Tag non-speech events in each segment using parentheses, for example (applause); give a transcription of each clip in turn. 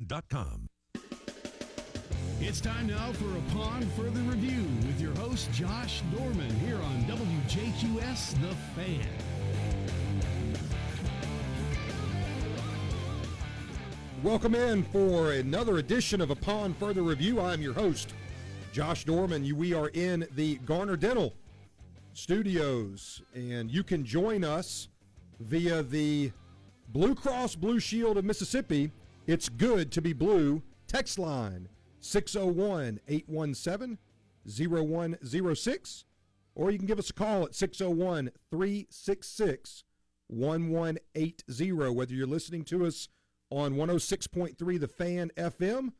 thefan.com. It's time now for a Upon Further Review with your host, Josh Dorman, here on WJQS The Fan. Welcome in for another edition of a Upon Further Review. I'm your host, Josh Dorman. We are in the Garner Dental studios, and you can join us via the Blue Cross Blue Shield of Mississippi. It's good to be blue. Text line 601 817 0106, or you can give us a call at 601 366 1180. Whether you're listening to us on 106.3 The Fan FM,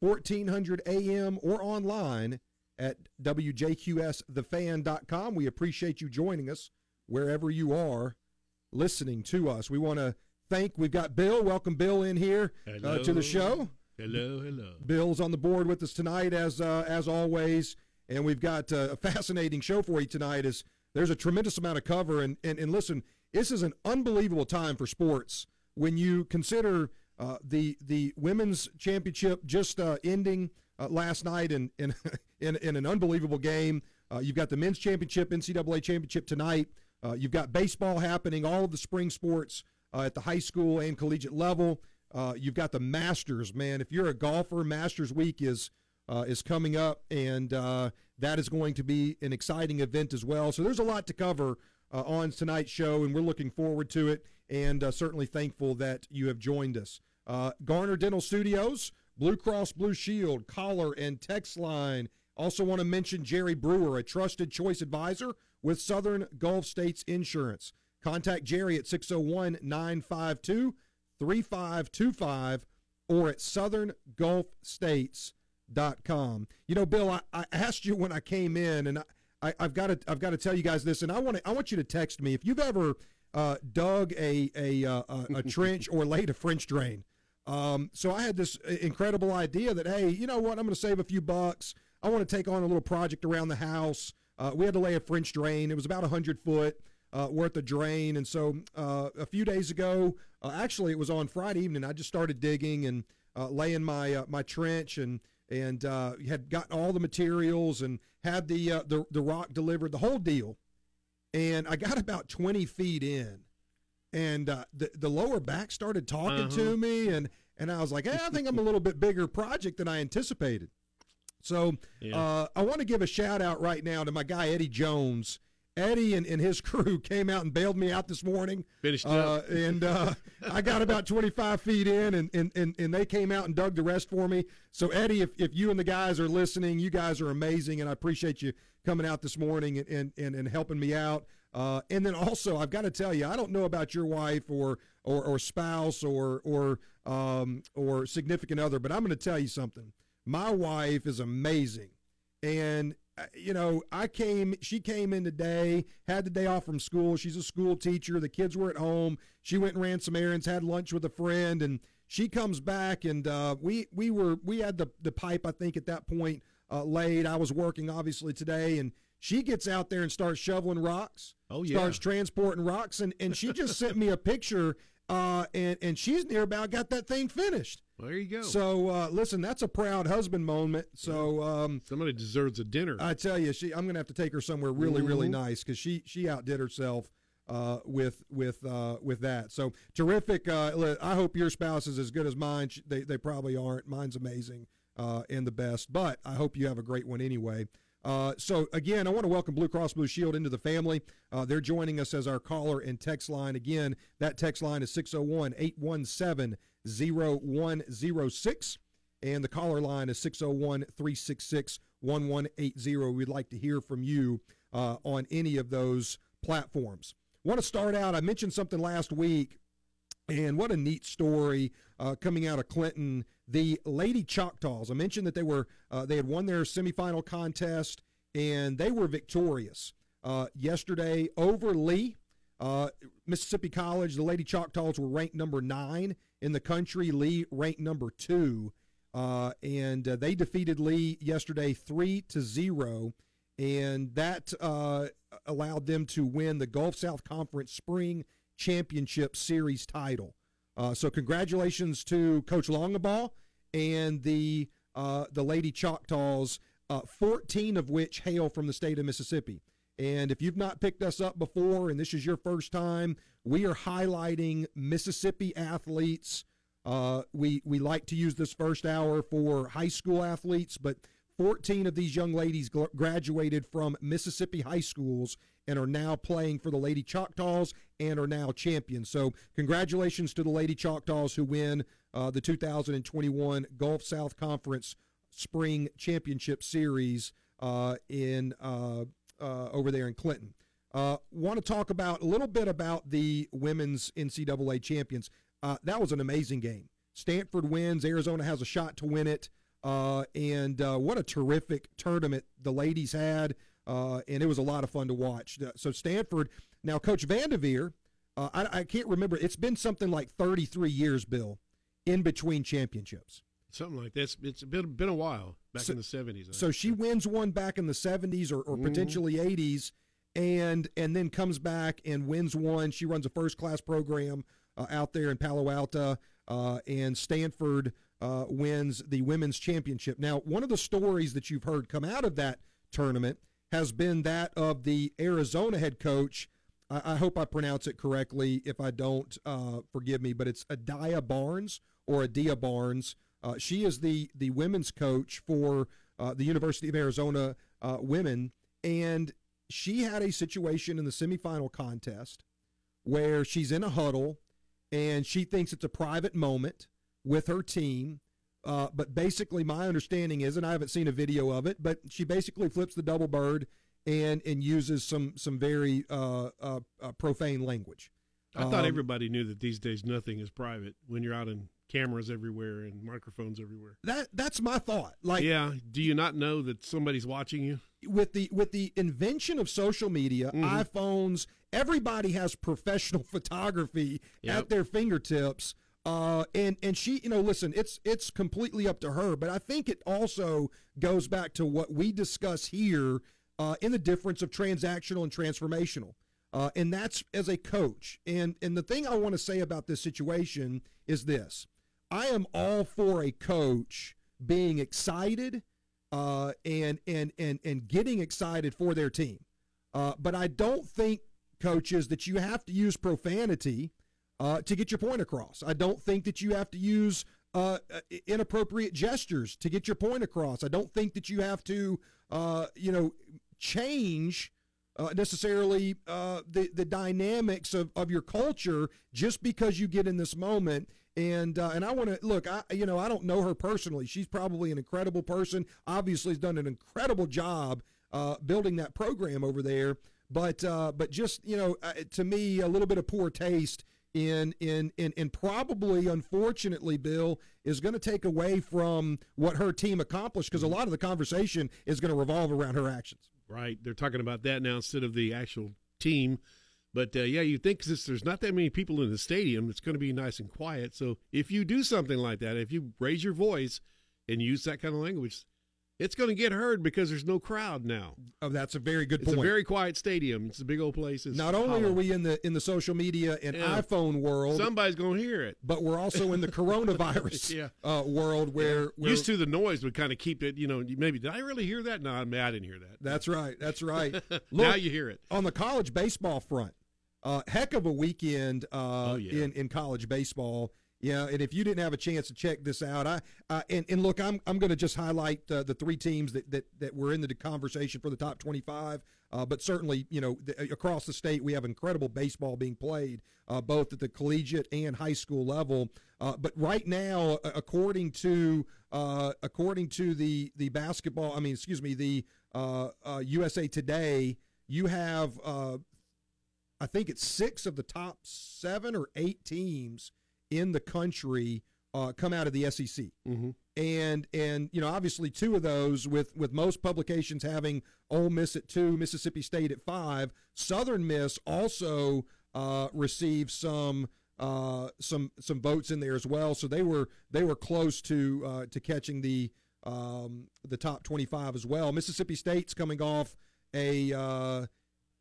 1400 AM, or online at WJQSTheFan.com. We appreciate you joining us wherever you are listening to us. We want to thank, we've got Bill. Welcome, Bill, in here uh, to the show. Hello, hello. Bill's on the board with us tonight, as uh, as always, and we've got uh, a fascinating show for you tonight. Is there's a tremendous amount of cover, and and, and listen, this is an unbelievable time for sports when you consider uh, the the women's championship just uh, ending uh, last night in in, (laughs) in in an unbelievable game. Uh, you've got the men's championship, NCAA championship tonight. Uh, you've got baseball happening, all of the spring sports uh, at the high school and collegiate level. Uh, you've got the Masters, man. If you're a golfer, Masters Week is uh, is coming up, and uh, that is going to be an exciting event as well. So there's a lot to cover uh, on tonight's show, and we're looking forward to it, and uh, certainly thankful that you have joined us. Garner Dental Studios, Blue Cross Blue Shield, caller and text line. Also want to mention Jerry Brewer, a trusted choice advisor with Southern Gulf States Insurance. Contact Jerry at 601 952 3525 or at southerngulfstates.com. You know, Bill, I, I asked you when I came in, and I, I've got to I've got to tell you guys this, and I want to I want you to text me if you've ever uh, dug a a, uh, a, a (laughs) trench or laid a French drain. Um, so I had this incredible idea that hey, you know what? I'm going to save a few bucks. I want to take on a little project around the house. Uh, we had to lay a French drain. It was about 100 foot uh, worth the drain. And so uh, a few days ago, uh, actually, it was on Friday evening. I just started digging and uh, laying my uh, my trench and and uh, had gotten all the materials and had the, uh, the the rock delivered, the whole deal. And I got (laughs) about 20 feet in, and uh, the the lower back started talking to Uh-huh. me, and and I was like, hey, I think I'm a (laughs) little bit bigger project than I anticipated. So Yeah. uh, I want to give a shout out right now to my guy Eddie Jones. Eddie and, and his (laughs) crew came out and bailed me out this morning. Finished uh, up. (laughs) and uh, I got about 25 feet in, and, and, and, and they came out and dug the rest for me. So, Eddie, if, if you and the guys are listening, you guys are amazing, and I appreciate you coming out this morning and, and, and, and helping me out. Uh, and then also, I've got to tell you, I don't know about your wife or or, or spouse or or um, or significant other, but I'm going to tell you something. My wife is amazing, and you know, I came, she came in today, had the day off from school. She's a school teacher. The kids were at home. She went and ran some errands, had lunch with a friend, and she comes back and uh, we we were we had the the pipe I think at that point uh, laid. I was working obviously today, and she gets out there and starts shoveling rocks. Oh, yeah. starts transporting rocks, and and she just sent me a picture, uh, and and she's near about got that thing finished. Well, there you go. So uh, listen, that's a proud husband moment. So. Um, Somebody deserves a dinner. I tell you, she. I'm going to have to take her somewhere really, really Mhm. nice because she she outdid herself uh, with with uh, with that. So terrific. Uh, I hope your spouse is as good as mine. They they probably aren't. Mine's amazing uh, and the best. But I hope you have a great one anyway. Uh, so again, I want to welcome Blue Cross Blue Shield into the family. Uh, they're joining us as our caller and text line. Again, that text line is 601 817 0106. And the caller line is 601 366 1180. We'd like to hear from you uh, on any of those platforms. Want to start out? I mentioned something last week, and what a neat story uh, coming out of Clinton. The Lady Choctaws. I mentioned that they were uh, they had won their semifinal contest and they were victorious uh, yesterday over Lee. Uh, Mississippi College, the Lady Choctaws were ranked number nine in the country. Lee ranked number two, uh, and uh, they defeated Lee yesterday three to zero, and that allowed them to win the Gulf South Conference Spring Championship Series title. Uh, so congratulations to Coach Longabaugh and the uh, the Lady Choctaws, uh, 14 of which hail from the state of Mississippi. And if you've not picked us up before and this is your first time, we are highlighting Mississippi athletes. Uh, we we like to use this first hour for high school athletes, but 14 of these young ladies graduated from Mississippi high schools and are now playing for the Lady Choctaws and are now champions. So, congratulations to the Lady Choctaws who win uh, the 2021 Gulf South Conference Spring Championship Series uh, in uh, uh over there in Clinton. Uh, Want to talk about a little bit about the women's NCAA champions. Uh, that was an amazing game. Stanford wins. Arizona has a shot to win it. and what a terrific tournament the ladies had uh, and it was a lot of fun to watch. So Stanford now, Coach VanDerveer, uh, I, I, can't remember. It's been something like 33 years, Bill, in between championships. Something like that. It's been been a while back so, in the 70s. so she wins one back in the 70s or, or mm-hmm. potentially 80s, and and then comes back and wins one. She runs a first class program uh, out there in Palo Alto, uh, and Stanford uh, wins the women's championship. Now, one of the stories that you've heard come out of that tournament has been that of the Arizona head coach. I, I hope I pronounce it correctly. If I don't, uh, forgive me, but it's Adia Barnes or Adia Barnes. Uh, she is the the women's coach for uh, the University of Arizona uh, women, and she had a situation in the semifinal contest where she's in a huddle and she thinks it's a private moment with her team uh, but basically, my understanding is, and I haven't seen a video of it, but she basically flips the double bird and and uses some some very uh, uh, uh profane language. I thought um, everybody knew that these days nothing is private when you're out in cameras everywhere and microphones everywhere. That that's my thought. Like, yeah, do you not know that somebody's watching you? With the with the invention of social media, mm-hmm. iPhones, everybody has professional (laughs) photography yep. at their fingertips. Uh, and and she, you know, listen, it's it's completely up to her, but I think it also goes back to what we discuss here uh, in the difference of transactional and transformational, uh, and that's as a coach. And and the thing I want to say about this situation is this: I am all for a coach being excited uh, and and and and getting excited for their team, uh, but I don't think coaches that you have to use profanity uh, to get your point across. I don't think that you have to use uh, uh, inappropriate gestures to get your point across. I don't think that you have to, uh, you know, change uh, necessarily uh, the the dynamics of, of your culture just because you get in this moment. And uh, and I want to look. I you know I don't know her personally. She's probably an incredible person. Obviously, has done an incredible job building that program over there. But but just you know, to me, a little bit of poor taste in in in and probably unfortunately bill is going to take away from what her team accomplished because a lot of the conversation is going to revolve around her actions. Right. They're talking about that now instead of the actual team. But uh, yeah you think since there's not that many people in the stadium it's going to be nice and quiet. So if you do something like that if you raise your voice and use that kind of language it's going to get heard because there's no crowd now. Oh, that's a very good it's point. It's a very quiet stadium. It's a big old place. It's Not only hollow. are we in the in the social media and yeah. iPhone world, somebody's going to hear it. But we're also in the (laughs) coronavirus yeah. uh, world where, yeah. used to the noise would kind of keep it. You know, maybe did I really hear that? No, I, mean, I didn't hear that. That's right. That's (laughs) right. Look, now you hear it on the college baseball front. Uh, heck of a weekend uh, oh, in in college baseball. Yeah, and if you didn't have a chance to check this out, I uh, and and look, I'm I'm going to just highlight uh, the three teams that, that that were in the conversation for the top 25. Uh, but certainly, you know, the, across the state, we have incredible baseball being played, uh, both at the collegiate and high school level. Uh, but right now, according to uh, according to the the basketball, I mean, excuse me, the USA Today, you have I think it's six of the top seven or eight teams in the country uh, come out of the SEC. Mm-hmm. And and you know obviously two of those with with most publications having Ole Miss at two, Mississippi State at five. Southern Miss also uh, received some uh, some some votes in there as well. So they were they were close to uh, to catching the um, the top twenty five as well. Mississippi State's coming off a uh,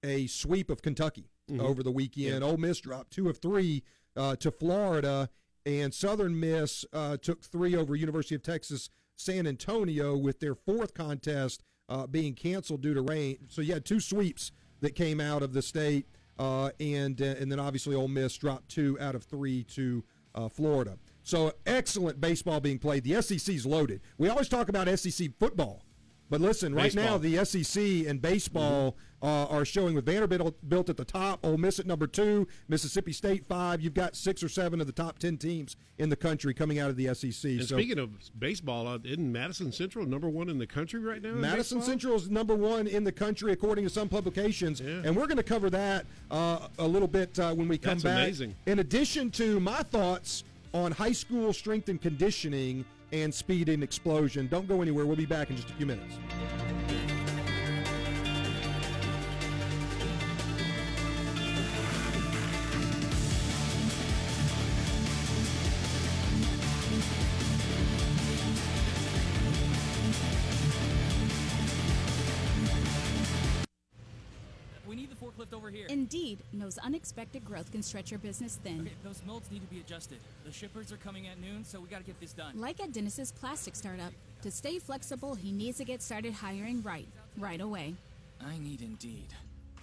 a sweep of Kentucky mm-hmm. over the weekend. Yeah. Ole Miss dropped two of three uh, to Florida. and Southern Miss uh, took three over University of Texas San Antonio, with their fourth contest uh, being canceled due to rain. So you had two sweeps that came out of the state, uh, and uh, and then obviously Ole Miss dropped two out of three to uh, Florida. So excellent baseball being played. The SEC's loaded. We always talk about SEC football. But listen, right Baseball. now the SEC and baseball uh, are showing with Vanderbilt built at the top, Ole Miss at number two, Mississippi State five. You've got six or seven of the top ten teams in the country coming out of the SEC. And so speaking of baseball, uh, isn't Madison Central number one in the country right now? Madison? Central is number one in the country according to some publications, Yeah. and we're going to cover that uh, a little bit uh, when we come That's back. amazing. In addition to my thoughts on high school strength and conditioning and speed and explosion. Don't go anywhere. We'll be back in just a few minutes. Indeed knows unexpected growth can stretch your business thin. okay, those molds need to be adjusted. The shippers are coming at noon, so we gotta get this done. Like at Dennis's plastic startup, to stay flexible, he needs to get started hiring right, right away. I need Indeed.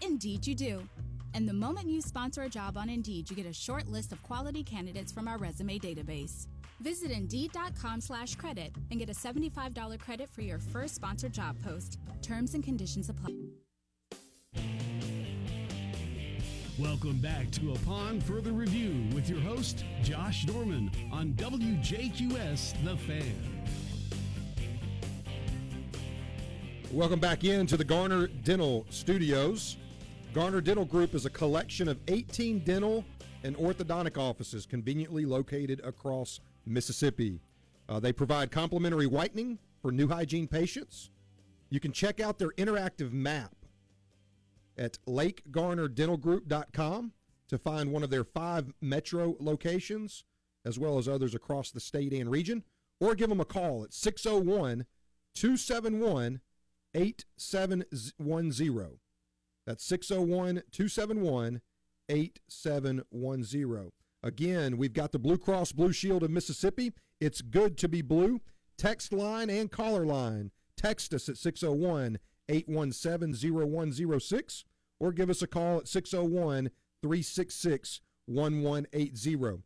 Indeed, you do. And the moment you sponsor a job on Indeed, you get a short list of quality candidates from our resume database. Visit Indeed.com slash credit and get a $75 credit for your first sponsored job post. Terms and conditions apply. Welcome back to Upon Further Review with your host, Josh Dorman on WJQS The Fan. Welcome back into the Garner Dental Studios. Garner Dental Group is a collection of 18 dental and orthodontic offices conveniently located across Mississippi. Uh, they provide complimentary whitening for new hygiene patients. You can check out their interactive map at lakegarnerdentalgroup.com to find one of their five metro locations, as well as others across the state and region, or give them a call at 601 271 8710. That's 601 271 8710. Again, we've got the Blue Cross Blue Shield of Mississippi. It's good to be blue. Text line and caller line. Text us at 601 817 0106 or give us a call at 601 366 1180.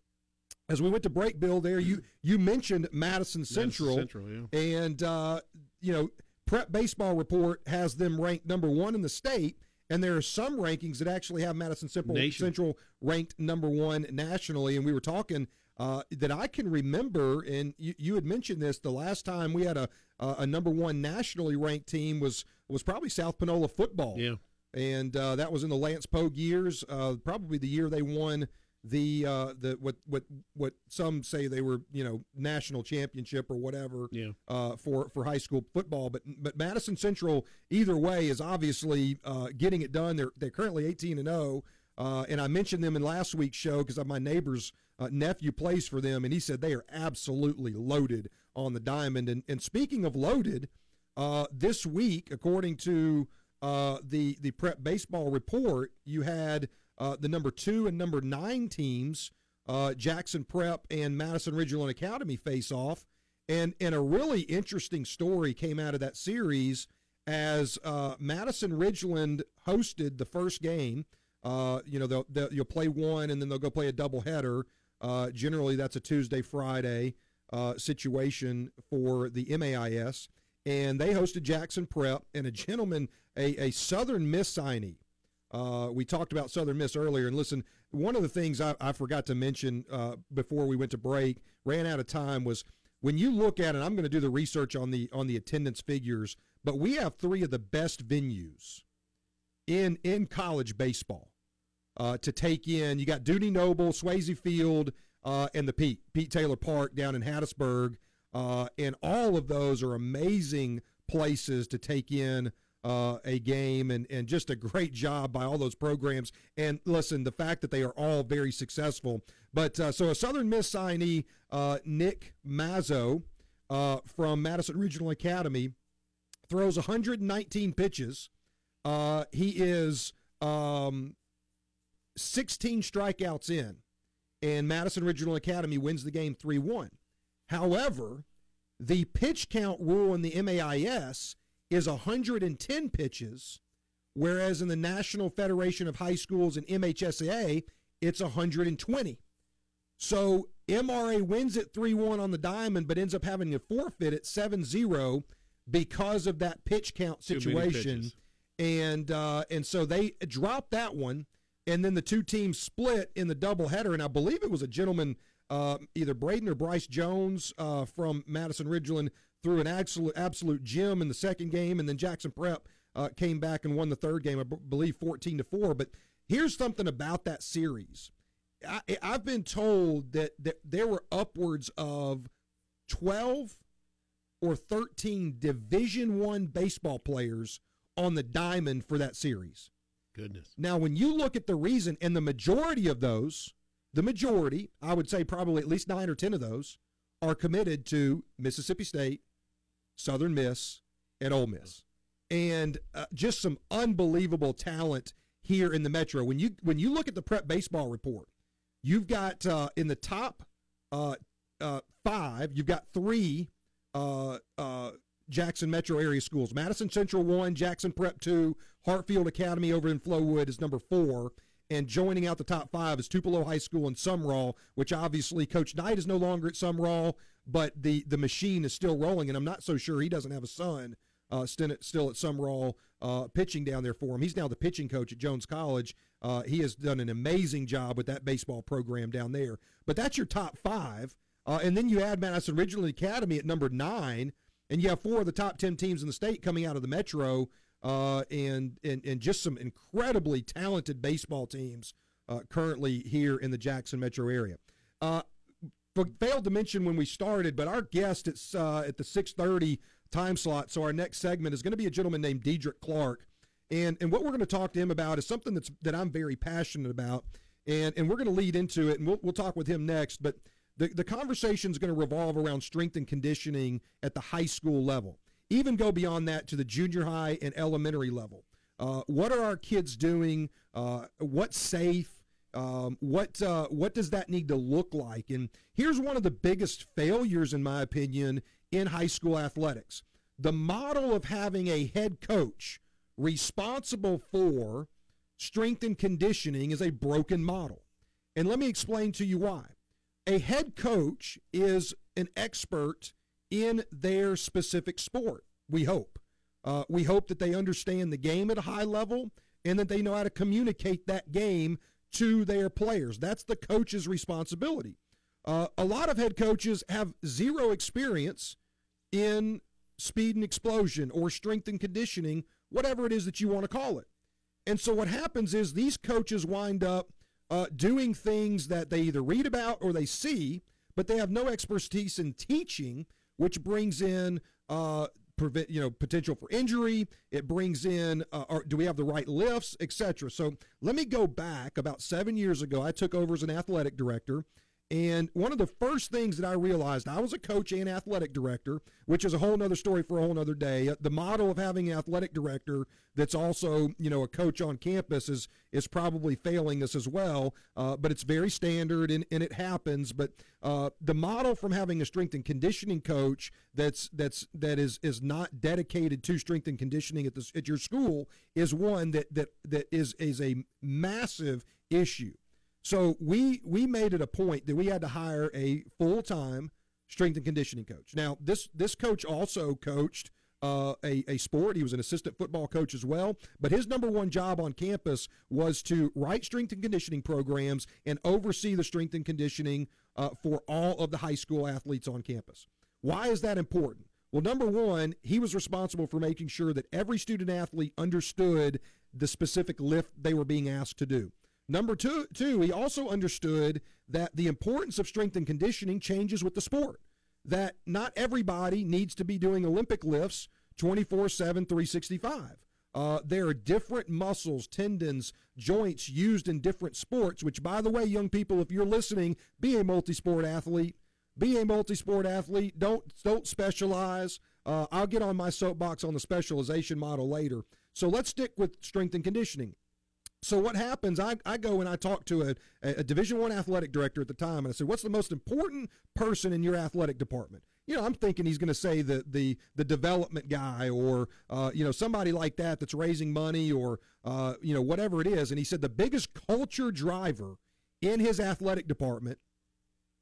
As we went to break, Bill, there you you mentioned Madison Central, Central, yeah. and uh, you know Prep Baseball Report has them ranked number one in the state, and there are some rankings that actually have Madison Central, Nation. Central ranked number one nationally. And we were talking uh, that I can remember, and you, you had mentioned this the last time we had a a a number one nationally ranked team was was probably South Panola football Yeah. and uh, that was in the Lance Pogue years. Uh, probably the year they won the uh, the what what what some say they were you know national championship or whatever Yeah. uh, for for high school football. But but Madison Central either way is obviously uh, getting it done. They're they're currently eighteen and zero. Uh, and I mentioned them in last week's show because my neighbor's uh, nephew plays for them, and he said they are absolutely loaded on the diamond. And, and speaking of loaded, uh, this week, according to uh, the the prep baseball report, you had uh, the number two and number nine teams, uh, Jackson Prep and Madison Ridgeland Academy, face off, and and a really interesting story came out of that series as uh, Madison Ridgeland hosted the first game. Uh, you know, they'll, they'll, you'll play one and then they'll go play a doubleheader. Generally, that's a Tuesday Friday situation for the MAIS and they hosted Jackson Prep and a gentleman, a, a Southern Miss signee. Uh, we talked about Southern Miss earlier, and listen, one of the things I, I forgot to mention uh, before we went to break, ran out of time, was when you look at it. I'm going to do the research on the on the attendance figures, but we have three of the best venues in in college baseball uh, to take in. You got Dudy Noble, Swayze Field, uh, and the Pete Pete Taylor Park down in Hattiesburg, uh, and all of those are amazing places to take in uh, a game, and and just a great job by all those programs. And listen, the fact that they are all very successful. But uh, so a Southern Miss signee, uh, Nick Mazzo uh, from Madison Ridgeland Academy, throws 119 pitches. Uh, he is um, 16 strikeouts in, and Madison Ridgeland Academy wins the game 3 1. However, the pitch count rule in the MAIS is 110 pitches, whereas in the National Federation of High Schools and MHSAA, it's 120. So MRA wins at 3 1 on the diamond, but ends up having to forfeit at 7 0 because of that pitch count situation. And uh, and so they dropped that one, and then the two teams split in the doubleheader. And I believe it was a gentleman, uh, either Braden or Bryce Jones uh, from Madison Ridgeland, threw an absolute absolute gem in the second game, and then Jackson Prep uh, came back and won the third game. I b- believe fourteen to four. But here's something about that series. I, I've been told that, that there were upwards of twelve or 13 division one baseball players on the diamond for that series goodness now when you look at the reason and the majority of those the majority i would say probably at least nine or ten of those are committed to mississippi state southern miss and ole miss and uh, just some unbelievable talent here in the metro when you when you look at the prep baseball report you've got uh, in the top uh, uh five you've got three uh, uh, Jackson metro area schools. Madison Central 1, Jackson Prep 2, Hartfield Academy over in Flowood is number 4. And joining out the top five is Tupelo High School and Sumrall, which obviously Coach Knight is no longer at Sumrall, but the, the machine is still rolling. And I'm not so sure he doesn't have a son uh, still, at, Sumrall uh, pitching down there for him. He's now the pitching coach at Jones College. Uh, he has done an amazing job with that baseball program down there. But that's your top five. Uh, and then you add Madison Ridgeland Academy at number nine, and you have four of the top 10 teams in the state coming out of the Metro, uh, and, and, and just some incredibly talented baseball teams uh, currently here in the Jackson metro area. Uh, failed to mention when we started, but our guest at, uh, at the 630 time slot, so our next segment is going to be a gentleman named Diedrich Clark. And, and what we're going to talk to him about is something that's that I'm very passionate about, and, and we're going to lead into it, and we'll, we'll talk with him next. But – the, the conversation is going to revolve around strength and conditioning at the high school level, even go beyond that to the junior high and elementary level. Uh, what are our kids doing? Uh, what's safe? Um, what uh, what does that need to look like? And here's one of the biggest failures, in my opinion, in high school athletics: the model of having a head coach responsible for strength and conditioning is a broken model. And let me explain to you why a head coach is an expert in their specific sport, we hope. Uh, we hope that they understand the game at a high level and that they know how to communicate that game to their players. That's the coach's responsibility. Uh, a lot of head coaches have zero experience in speed and explosion or strength and conditioning, whatever it is that you want to call it. And so what happens is these coaches wind up uh, doing things that they either read about or they see, but they have no expertise in teaching, which brings in uh, prevent you know potential for injury. It brings in uh, or do we have the right lifts, etc. So let me go back about seven years ago. I took over as an athletic director. And one of the first things that I realized, I was a coach and athletic director, which is a whole other story for a whole other day. The model of having an athletic director that's also, you know, a coach on campus is is probably failing us as well. Uh, but it's very standard and, and it happens. But uh, the model from having a strength and conditioning coach that's that's that is is not dedicated to strength and conditioning at this at your school is one that that that is is a massive issue. So we we made it a point that we had to hire a full time strength and conditioning coach. Now this this coach also coached uh, a, a sport. He was an assistant football coach as well. But his number one job on campus was to write strength and conditioning programs and oversee the strength and conditioning uh, for all of the high school athletes on campus. Why is that important? Well, number one, he was responsible for making sure that every student athlete understood the specific lift they were being asked to do. Number two, two, he also understood that the importance of strength and conditioning changes with the sport. That not everybody needs to be doing Olympic lifts 24 7, 365. Uh, there are different muscles, tendons, joints used in different sports, which, by the way, young people, if you're listening, be a multi sport athlete. Be a multi sport athlete. Don't, don't specialize. Uh, I'll get on my soapbox on the specialization model later. So let's stick with strength and conditioning. So what happens? I, I go and I talk to a, a Division One athletic director at the time, and I said, "What's the most important person in your athletic department?" You know, I'm thinking he's going to say the the the development guy or uh, you know somebody like that that's raising money or uh, you know whatever it is. And he said the biggest culture driver in his athletic department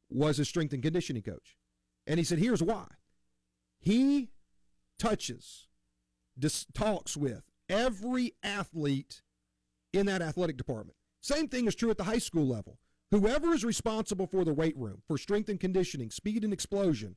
was his strength and conditioning coach. And he said, here's why. He touches, dis- talks with every athlete in that athletic department. Same thing is true at the high school level. Whoever is responsible for the weight room, for strength and conditioning, speed and explosion,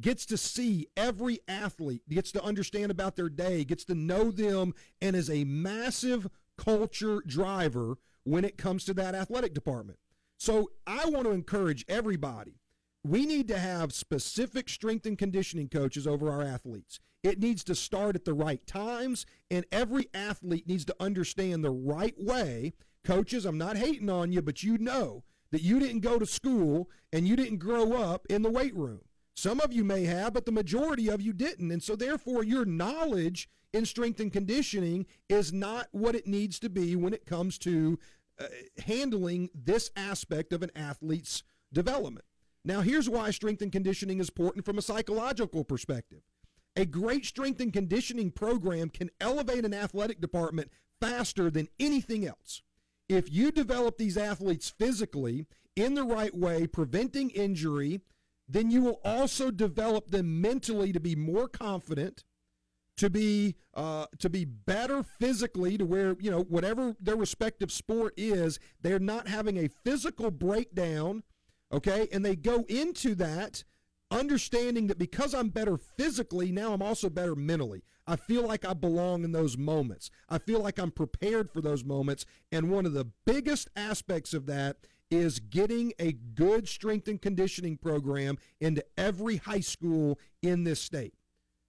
gets to see every athlete, gets to understand about their day, gets to know them, and is a massive culture driver when it comes to that athletic department. So I want to encourage everybody. We need to have specific strength and conditioning coaches over our athletes. It needs to start at the right times, and every athlete needs to understand the right way. Coaches, I'm not hating on you, but you know that you didn't go to school and you didn't grow up in the weight room. Some of you may have, but the majority of you didn't. And so, therefore, your knowledge in strength and conditioning is not what it needs to be when it comes to uh, handling this aspect of an athlete's development. Now, here's why strength and conditioning is important from a psychological perspective. A great strength and conditioning program can elevate an athletic department faster than anything else. If you develop these athletes physically in the right way, preventing injury, then you will also develop them mentally to be more confident, to be uh, to be better physically, to where you know whatever their respective sport is, they're not having a physical breakdown. Okay, and they go into that understanding that because I'm better physically, now I'm also better mentally. I feel like I belong in those moments. I feel like I'm prepared for those moments. And one of the biggest aspects of that is getting a good strength and conditioning program into every high school in this state.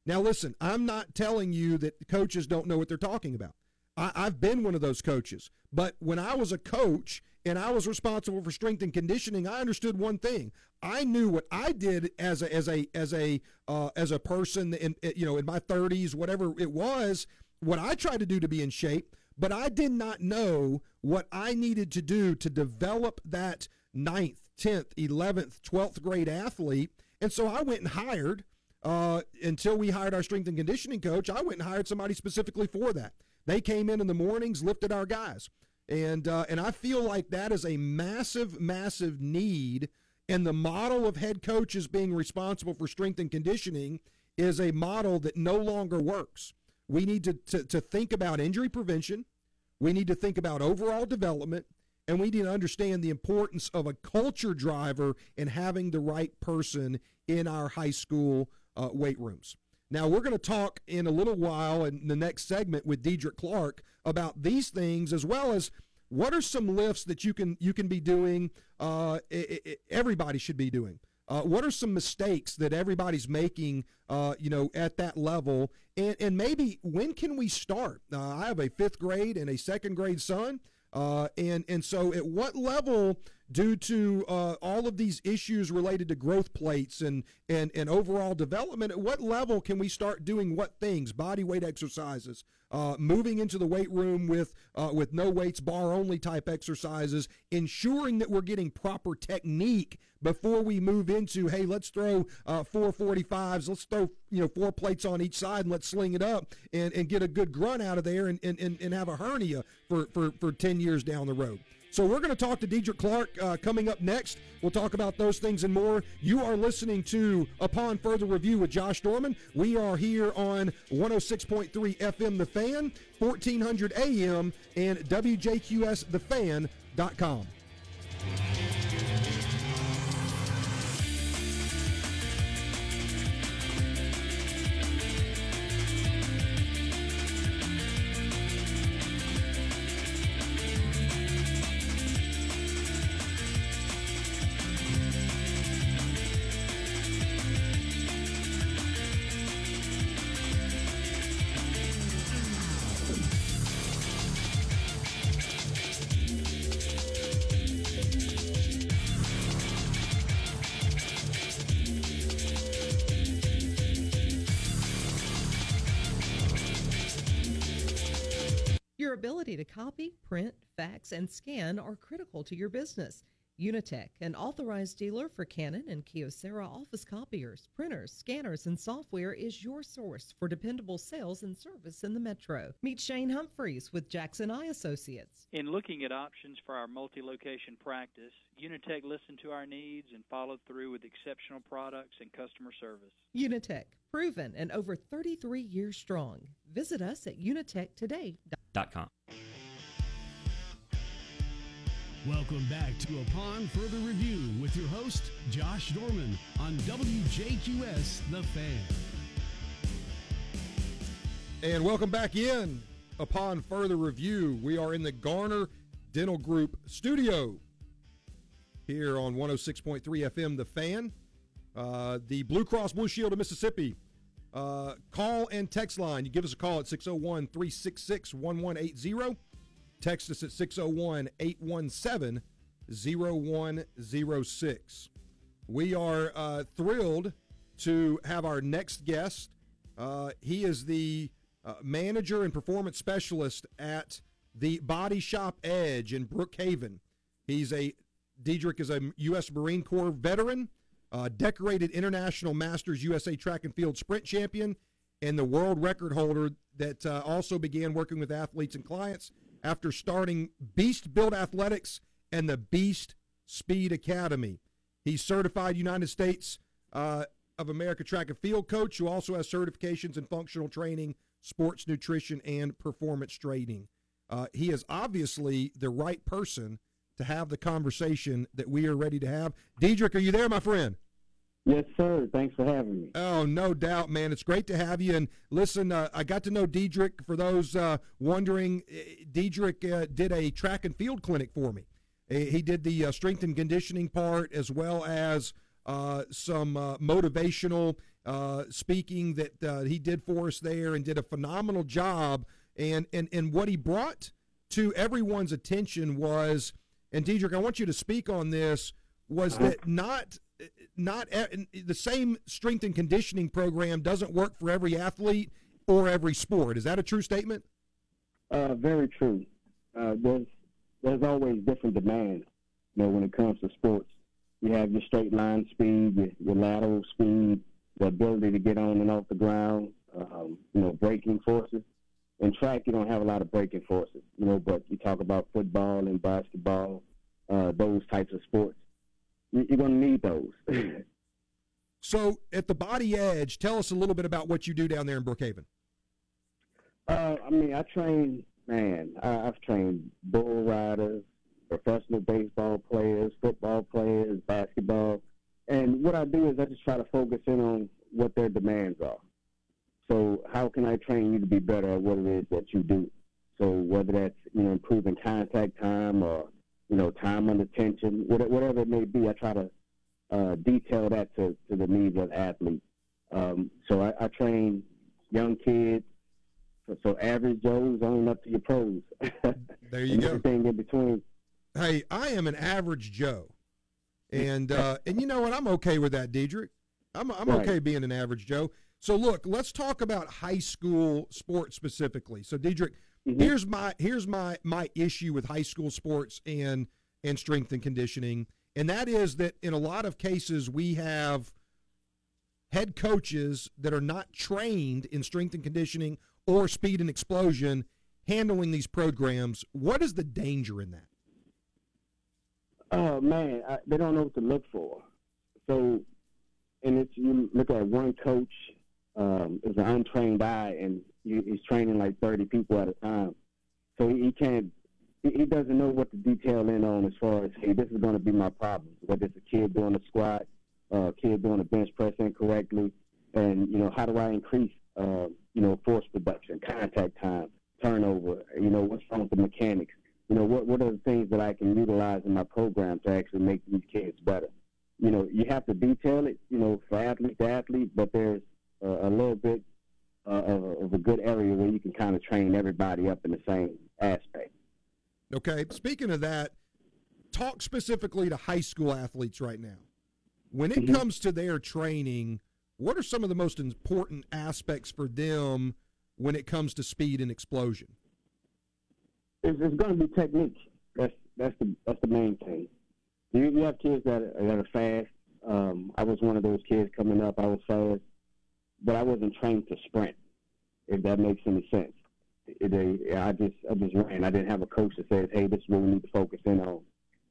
Now, listen, I'm not telling you that coaches don't know what they're talking about. I, have been one of those coaches. But when I was a coach and I was responsible for strength and conditioning, I understood one thing. I knew what I did as a as a as a uh, as a person in you know in my 30s, whatever it was. What I tried to do to be in shape but I did not know what I needed to do to develop that ninth, 10th, 11th, 12th grade athlete. And so I went and hired, uh, until we hired our strength and conditioning coach, I went and hired somebody specifically for that. They came in in the mornings, lifted our guys. And, uh, and I feel like that is a massive, massive need. And the model of head coaches being responsible for strength and conditioning is a model that no longer works. We need to, to, to think about injury prevention. We need to think about overall development. And we need to understand the importance of a culture driver and having the right person in our high school uh, weight rooms. Now, we're going to talk in a little while in the next segment with Diedrich Clark about these things as well as what are some lifts that you can you can be doing uh, it, it, everybody should be doing uh, what are some mistakes that everybody's making, uh, you know, at that level? And, and maybe when can we start? Uh, I have a fifth grade and a second grade son. Uh, and, and so at what level, due to uh, all of these issues related to growth plates and, and, and overall development, at what level can we start doing what things, body weight exercises, uh, moving into the weight room with uh, with no weights, bar only type exercises, ensuring that we're getting proper technique before we move into hey, let's throw uh, four 45s, let's throw you know four plates on each side and let's sling it up and, and get a good grunt out of there and, and, and have a hernia for, for, for 10 years down the road. So we're going to talk to Diedrich Clark uh, coming up next. We'll talk about those things and more. You are listening to Upon Further Review with Josh Dorman. We are here on 106.3 FM The Fan, 1400 AM, and WJQSTheFan.com. print, and scan are critical to your business. Unitech, an authorized dealer for Canon and Kyocera office copiers, printers, scanners, and software, is your source for dependable sales and service in the metro. Meet Shane Humphreys with Jackson Eye Associates. In looking at options for our multi location practice, Unitech listened to our needs and followed through with exceptional products and customer service. Unitech, proven and over 33 years strong. Visit us at unitechtoday.com. Welcome back to Upon Further Review with your host, Josh Dorman, on WJQS The Fan. And welcome back in. Upon further review, we are in the Garner Dental Group studio here on 106.3 FM The Fan. Uh, the Blue Cross Blue Shield of Mississippi. Uh, call and text line. You give us a call at 601 366 1180 Text us at 601 817 0106. We are uh, thrilled to have our next guest. Uh, he is the uh, manager and performance specialist at the Body Shop Edge in Brookhaven. He's a, Diedrich is a U.S. Marine Corps veteran, decorated International Masters USA Track and Field Sprint Champion, and the world record holder that uh, also began working with athletes and clients after starting Beast Build Athletics and the Beast Speed Academy. He's certified United States uh, of America track and field coach who also has certifications in functional training, sports nutrition, and performance training. Uh, he is obviously the right person to have the conversation that we are ready to have. Diedrich, are you there, my friend? Yes, sir. Thanks for having me. Oh, no doubt, man. It's great to have you. And listen, uh, I got to know Diedrich. For those uh, wondering, eh, Diedrich uh, did a track and field clinic for me. He did the uh, strength and conditioning part as well as uh, some uh, motivational speaking that he did for us there and did a phenomenal job. And, and, and what he brought to everyone's attention was, and Diedrich, I want you to speak on this, was that not not the same strength and conditioning program doesn't work for every athlete or every sport. Is that a true statement? Uh, very true. Uh, there's there's always different demands. You know, when it comes to sports, you have your straight line speed, your, your lateral speed, the ability to get on and off the ground. Um, you know, braking forces. In track, you don't have a lot of braking forces. You know, but you talk about football and basketball, uh, those types of sports you're going to need those. (laughs) so, at the Body Edge, tell us a little bit about what you do down there in Brookhaven. Uh, I mean, I train, man, I, I've trained bull riders, professional baseball players, football players, basketball. And what I do is I just try to focus in on what their demands are. So, how can I train you to be better at what it is that you do? So, whether that's, you know, improving contact time or you know, time under tension, whatever it may be. I try to uh, detail that to, to the needs of athletes. Um, so I, I, train young kids, so, so average Joes on up to your pros. (laughs) there you go. Everything in between. Hey, I am an average Joe, and uh, and you know what? I'm okay with that, Diedrich. I'm I'm right. okay being an average Joe. So look, let's talk about high school sports specifically. So Diedrich, Mm-hmm. Here's my here's my my issue with high school sports and and strength and conditioning, and that is that in a lot of cases we have head coaches that are not trained in strength and conditioning or speed and explosion handling these programs. What is the danger in that? Oh man, I, they don't know what to look for. So, and it's you look at one coach um, is an untrained eye, and he's training like 30 people at a time. So he, can't, he, doesn't know what to detail in on as far as, hey, this is going to be my problem. Whether it's a kid doing a squat, uh, a kid doing a bench press incorrectly, and, you know, how do I increase, uh, you know, force production, contact time, turnover, you know, what's wrong with the mechanics? You know, what, what are the things that I can utilize in my program to actually make these kids better? You know, you have to detail it, you know, for athlete to athlete, but there's uh, a little bit uh, of, of, a good area where you can kind of train everybody up in the same aspect. Okay. Speaking of that, talk specifically to high school athletes right now. When it mm-hmm. comes to their training, what are some of the most important aspects for them when it comes to speed and explosion? It's, it's going to be technique. That's that's the that's the main thing. You, you have kids that are, that are fast. Um, I was one of those kids coming up. I was fast, but I wasn't trained to sprint. If that makes any sense. It, it, I just I just ran. I didn't have a coach that says, "Hey, this is what we need to focus in on."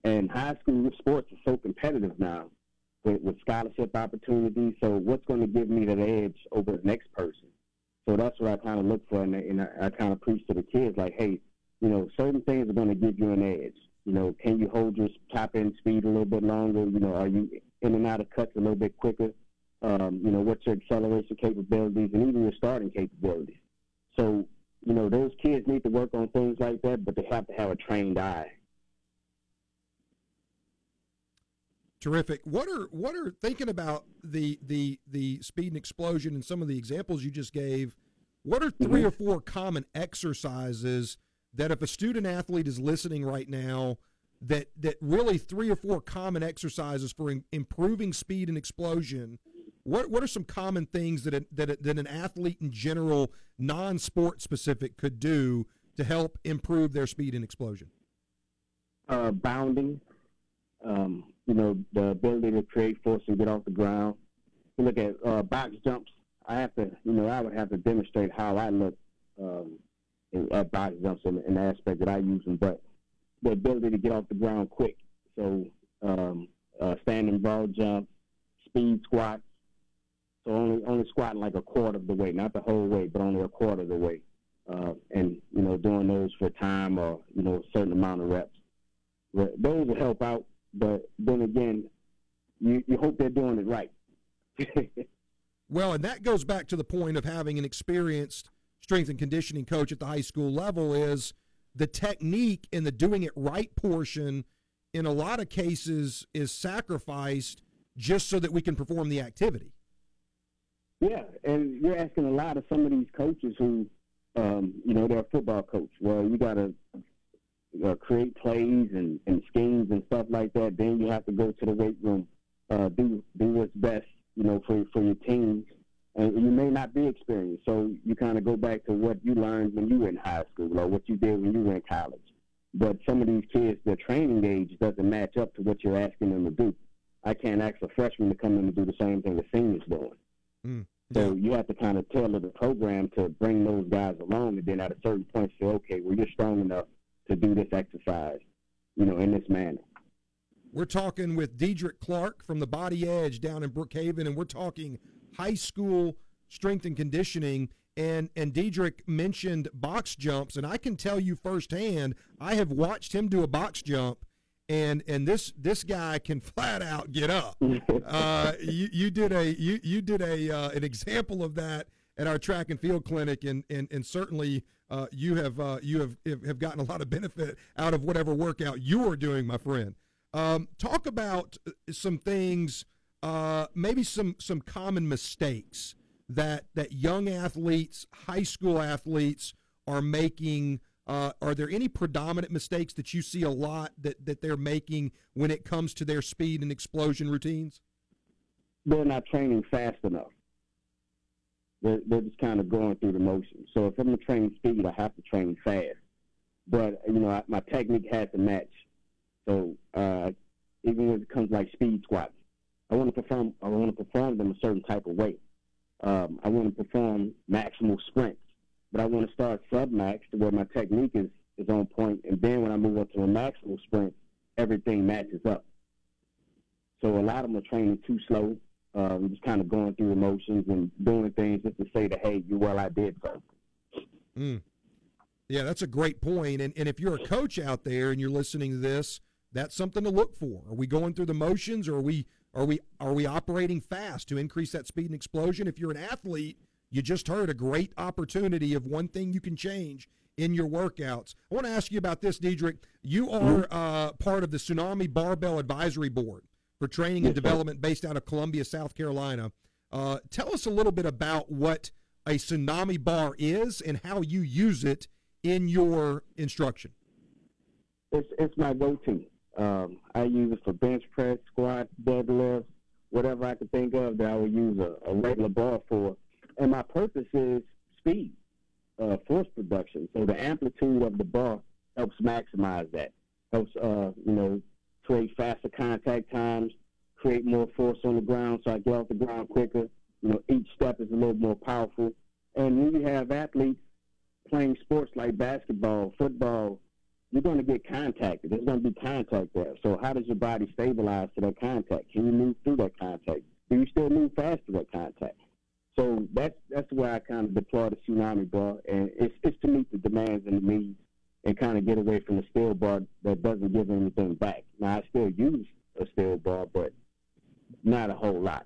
And high school sports are so competitive now with, with scholarship opportunities. So what's going to give me that edge over the next person? So that's what I kind of look for, and, and I, I kind of preach to the kids like, hey, you know, certain things are going to give you an edge. You know, can you hold your top end speed a little bit longer? You know, are you in and out of cuts a little bit quicker? Um, you know, what's your acceleration capabilities and even your starting capabilities? So, you know, those kids need to work on things like that, but they have to have a trained eye. Terrific. What are what are thinking about the the the speed and explosion and some of the examples you just gave? What are 3 mm-hmm. or four common exercises that if a student athlete is listening right now, that that really three or four common exercises for in, improving speed and explosion? What what are some common things that a, that a, that an athlete in general, non sport specific, could do to help improve their speed and explosion? Uh, bounding. Um, you know, the ability to create force and get off the ground. You look at uh, box jumps. I have to, you know, I would have to demonstrate how I look um, at box jumps in, in the aspect that I use them, but the ability to get off the ground quick. So um, uh, standing ball jump, speed squats. So only only squatting like a quarter of the weight, not the whole weight, but only a quarter of the weight. Uh, and you know, doing those for time or you know, a certain amount of reps. But Those will help out but then again, you, you hope they're doing it right. (laughs) well, and that goes back to the point of having an experienced strength and conditioning coach at the high school level is the technique and the doing it right portion in a lot of cases is sacrificed just so that we can perform the activity. Yeah, and you're asking a lot of some of these coaches who, um, you know, they're a football coach. Well, you got to uh, create plays and, and schemes and stuff like that, then you have to go to the weight room, uh, do do what's best, you know, for for your teams. And you may not be experienced, so you kind of go back to what you learned when you were in high school or what you did when you were in college. But some of these kids, their training age doesn't match up to what you're asking them to do. I can't ask a freshman to come in and do the same thing the seniors doing. Mm. So you have to kind of tailor the program to bring those guys along, and then at a certain point say, okay, well you're strong enough to do this exercise, you know, in this manner. We're talking with Diedrich Clark from the Body Edge down in Brookhaven, and we're talking high school strength and conditioning. And and Diedrich mentioned box jumps, and I can tell you firsthand, I have watched him do a box jump, and and this this guy can flat out get up. (laughs) uh, you you did a you you did a uh, an example of that at our track and field clinic, and and and certainly uh, you have uh, you have have gotten a lot of benefit out of whatever workout you are doing, my friend. Um, talk about some things, uh, maybe some some common mistakes that that young athletes, high school athletes, are making. Uh, are there any predominant mistakes that you see a lot that, that they're making when it comes to their speed and explosion routines? They're not training fast enough. They're, they're just kind of going through the motions. So if I'm going to train speed, I have to train fast. But you know, I, my technique has to match. So uh, even when it comes like speed squats, I want to perform. I want to perform them a certain type of way. Um, I want to perform maximal sprints, but I want to start sub max to where my technique is is on point, and then when I move up to a maximal sprint, everything matches up. So a lot of them are training too slow um, just kind of going through emotions and doing things just to say that, hey, you well, I did something. Mm. Yeah, that's a great point. And and if you're a coach out there and you're listening to this, that's something to look for. Are we going through the motions, or are we are we are we operating fast to increase that speed and explosion? If you're an athlete, you just heard a great opportunity of one thing you can change in your workouts. I want to ask you about this, Diedrich. You are uh, part of the Tsunami Barbell Advisory Board for training and development based out of Columbia, South Carolina. Uh, tell us a little bit about what a tsunami bar is and how you use it in your instruction. It's it's my go-to. Um, I use it for bench press, squat, deadlift, whatever I could think of that I would use a, a regular bar for. And my purpose is speed, uh, force production. So the amplitude of the bar helps maximize that. Helps uh, you know create faster contact times, create more force on the ground, so I get off the ground quicker. You know, each step is a little more powerful. And when you have athletes playing sports like basketball, football, you're going to get contacted. There's going to be contact there. So how does your body stabilize to that contact? Can you move through that contact? Do you still move fast to that contact? So that's that's where I kind of deploy the tsunami bar, and it's it's to meet the demands and the needs, and kind of get away from the steel bar that doesn't give anything back. Now I still use a steel bar, but not a whole lot.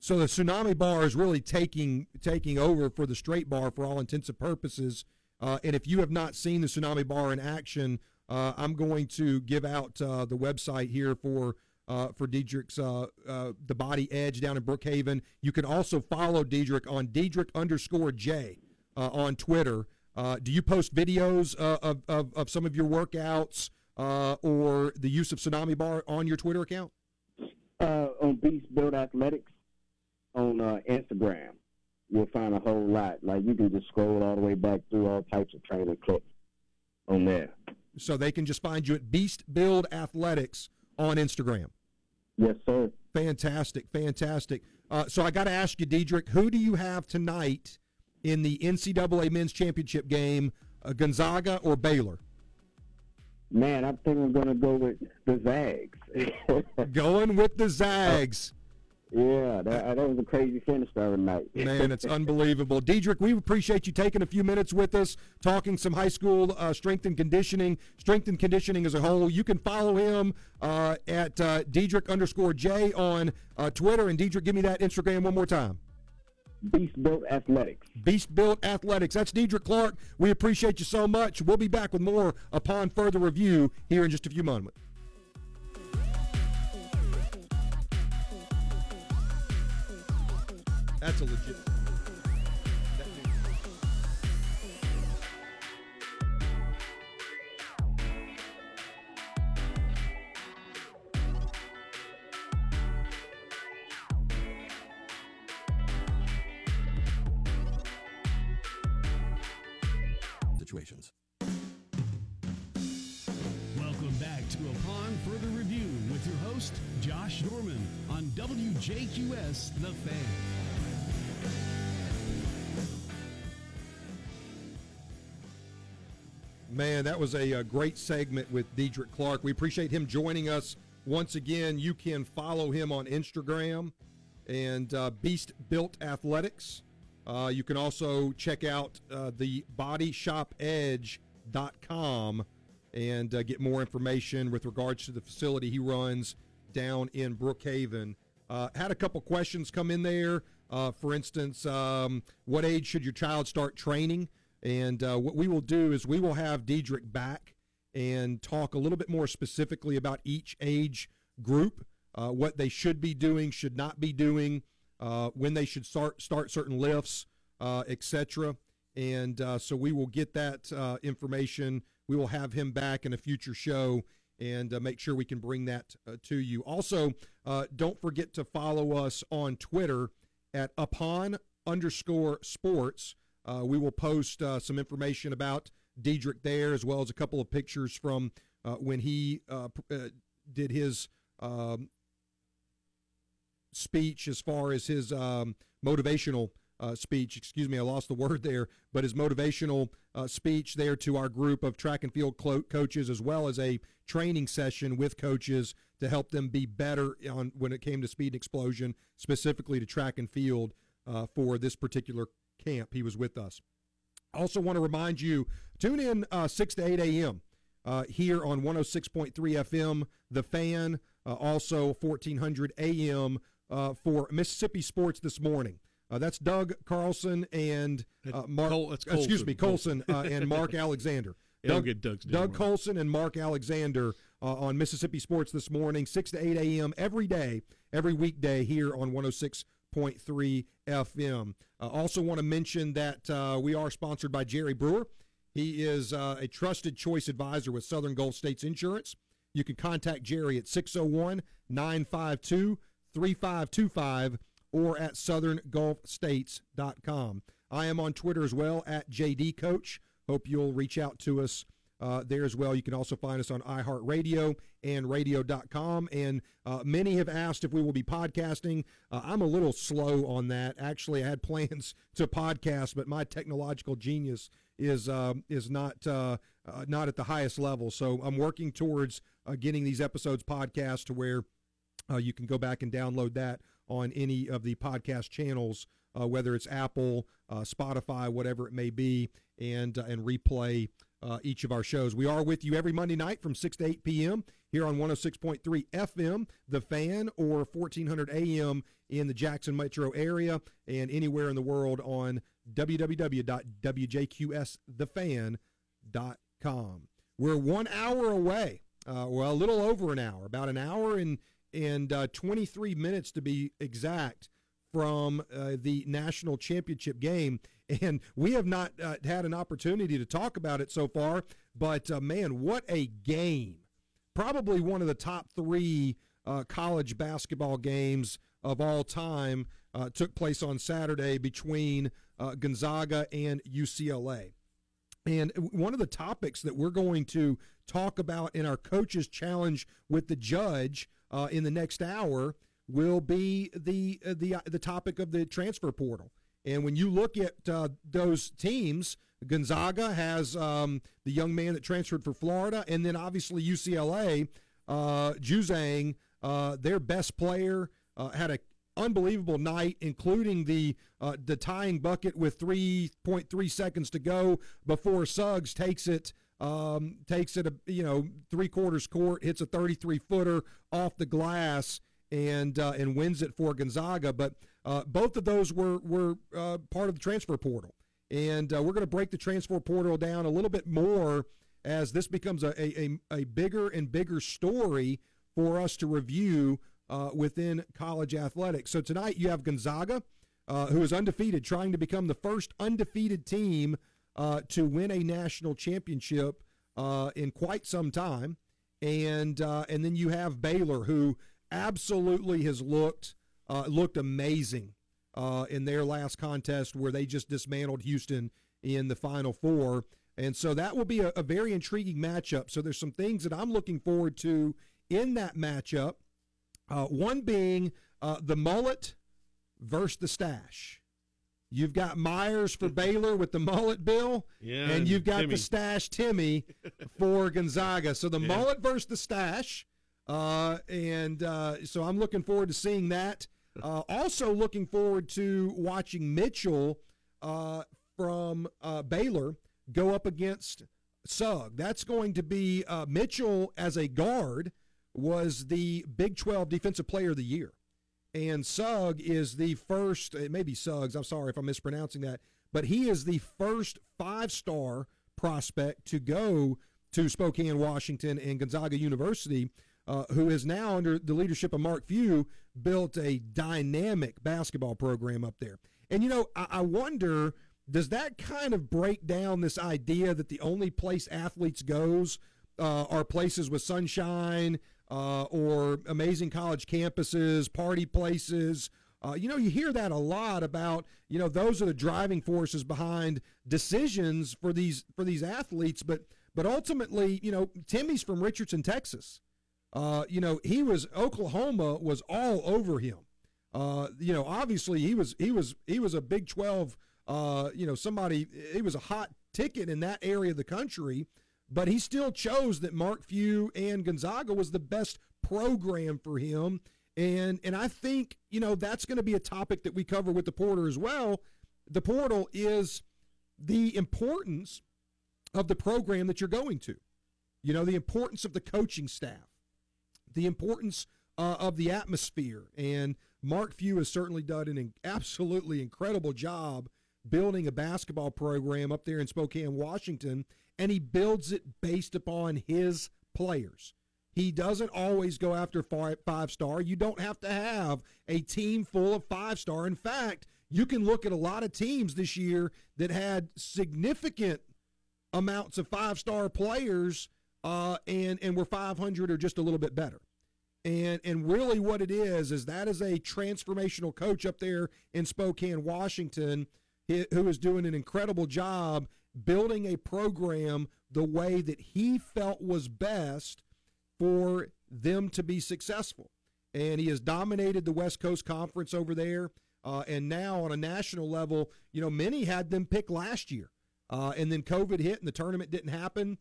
So the tsunami bar is really taking taking over for the straight bar for all intents and purposes. Uh, and if you have not seen the tsunami bar in action, uh, I'm going to give out uh, the website here for uh, for Diedrich's uh, uh, the Body Edge down in Brookhaven. You can also follow Diedrich on Diedrich underscore J on Twitter. do you post videos of, of, of some of your workouts or the use of tsunami bar on your Twitter account? on Beast Build Athletics on Instagram you'll find a whole lot. Like you can just scroll all the way back through all types of training clips on there. So they can just find you at Beast Build Athletics on Instagram. Yes, sir. Fantastic, fantastic. Uh, so I got to ask you, Diedrich, who do you have tonight in the NCAA Men's Championship game, uh, Gonzaga or Baylor? Man, I think I'm going to go with the Zags. (laughs) going with the Zags. Yeah, that, that was a crazy finish the other night. (laughs) Man, it's unbelievable. Diedrich, we appreciate you taking a few minutes with us, talking some high school uh, strength and conditioning, strength and conditioning as a whole. You can follow him uh, at uh, Diedrich underscore J on uh, Twitter. And Diedrich, give me that Instagram one more time. Beast Built Athletics. Beast Built Athletics. That's Diedrich Clark. We appreciate you so much. We'll be back with more upon further review here in just a few moments. That's a legit. situations. Welcome back to Upon Further Review with your host, Josh Norman on WJQS The Fan. Man, that was a, a, great segment with Diedrich Clark. We appreciate him joining us once again. You can follow him on Instagram and uh, Beast Built Athletics. Uh, you can also check out uh, the bodyshopedge.com and uh, get more information with regards to the facility he runs down in Brookhaven. Uh, had a couple questions come in there. Uh, for instance, um, what age should your child start training? And uh, what we will do is we will have Diedrich back and talk a little bit more specifically about each age group, uh, what they should be doing, should not be doing, uh, when they should start start certain lifts, uh, etc. And uh, so we will get that uh, information. We will have him back in a future show and make sure we can bring that to you. Also, don't forget to follow us on Twitter at upon underscore sports. Uh, we will post uh, some information about Diedrich there, as well as a couple of pictures from uh, when he uh, uh, did his um, speech as far as his um, motivational uh, speech. Excuse me, I lost the word there, but his motivational speech there to our group of track and field clo- coaches, as well as a training session with coaches to help them be better on when it came to speed and explosion, specifically to track and field for this particular camp. He was with us. I also want to remind you tune in uh, 6 to 8 a.m. Uh, here on 106.3 FM, The Fan, uh, also 1400 a.m. Uh, for Mississippi Sports this morning. Uh, that's Doug Carlson and uh, Mark. Col- excuse me, Colson and Mark Alexander. Doug, Doug's Doug Colson and Mark Alexander on Mississippi Sports this morning, 6 to 8 a.m. every day, every weekday here on 106. 106.3 FM. Uh, also, want to mention that uh, we are sponsored by Jerry Brewer. He is uh, a trusted choice advisor with Southern Gulf States Insurance. You can contact Jerry at 601 952 3525 or at southerngulfstates.com. I am on Twitter as well at JD Coach. Hope you'll reach out to us uh, there as well. You can also find us on iHeartRadio and radio.com. And uh, many have asked if we will be podcasting. Uh, I'm a little slow on that. Actually, I had (laughs) plans to podcast, but my technological genius is um, is not uh, uh, not at the highest level. So I'm working towards uh, getting these episodes podcast to where you can go back and download that on any of the podcast channels, whether it's Apple, Spotify, whatever it may be, and and replay uh, each of our shows. We are with you every Monday night from 6 to 8 p.m. here on 106.3 FM, The Fan, or 1400 AM in the Jackson metro area and anywhere in the world on www.wjqsthefan.com. We're one hour away, uh, well, a little over an hour, about an hour and, and uh, 23 minutes to be exact from uh, the national championship game. And we have not uh, had an opportunity to talk about it so far, but uh, man, what a game! Probably one of the top three uh, college basketball games of all time uh, took place on Saturday between uh, Gonzaga and UCLA. And one of the topics that we're going to talk about in our coaches challenge with the judge in the next hour will be the the the topic of the transfer portal. And when you look at uh, those teams, Gonzaga has um, the young man that transferred for Florida, and then obviously UCLA, uh, Juzang, uh, their best player, uh, had an unbelievable night, including the uh, the tying bucket with 3.3 seconds to go before Suggs takes it. Um, takes it a you know three quarters court, hits a 33 footer off the glass, and uh, and wins it for Gonzaga. But uh, both of those were were uh, part of the transfer portal, and uh, we're going to break the transfer portal down a little bit more as this becomes a a, a bigger and bigger story for us to review uh, within college athletics. So tonight you have Gonzaga, uh, who is undefeated, trying to become the first undefeated team to win a national championship in quite some time, and and then you have Baylor, who absolutely has looked uh, looked amazing uh, in their last contest where they just dismantled Houston in the Final Four. And so that will be a, a very intriguing matchup. So there's some things that I'm looking forward to in that matchup. Uh, one being uh, the mullet versus the stash. You've got Myers for Baylor with the mullet bill, yeah, and you've got Timme. the stash Timme for Gonzaga. So the Yeah. mullet versus the stash. Uh, and uh, so I'm looking forward to seeing that. Uh, also, looking forward to watching Mitchell uh, from uh, Baylor go up against Sugg. That's going to be uh, Mitchell as a guard was the Big 12 Defensive Player of the Year. And Sugg is the first, it may be Suggs, I'm sorry if I'm mispronouncing that, but he is the first five star prospect to go to Spokane, Washington, and Gonzaga University uh, who is now under the leadership of Mark Few built a dynamic basketball program up there. And you know, I, I wonder does that kind of break down this idea that the only place athletes goes uh, are places with sunshine uh, or amazing college campuses, party places. Uh, you know, you hear that a lot about. You know, those are the driving forces behind decisions for these for these athletes. But but ultimately, you know, Timme's from Richardson, Texas. Uh, you know, he was Oklahoma was all over him. Uh, you know, obviously he was he was he was a Big Twelve. Uh, you know, somebody he was a hot ticket in that area of the country, but he still chose that Mark Few and Gonzaga was the best program for him. And and I think you know that's going to be a topic that we cover with the porter as well. The portal is the importance of the program that you're going to. You know, the importance of the coaching staff the importance uh, of the atmosphere. And Mark Few has certainly done an absolutely incredible job building a basketball program up there in Spokane, Washington, and he builds it based upon his players. He doesn't always go after five, five star. You don't have to have a team full of five star. In fact, you can look at a lot of teams this year that had significant amounts of five star players uh, and and we're 500 or just a little bit better. And and really, what it is is that is a transformational coach up there in Spokane, Washington, who is doing an incredible job building a program the way that he felt was best for them to be successful. And he has dominated the West Coast Conference over there. Uh, and now on a national level, you know, many had them pick last year. Uh, and then COVID hit and the tournament didn't happen.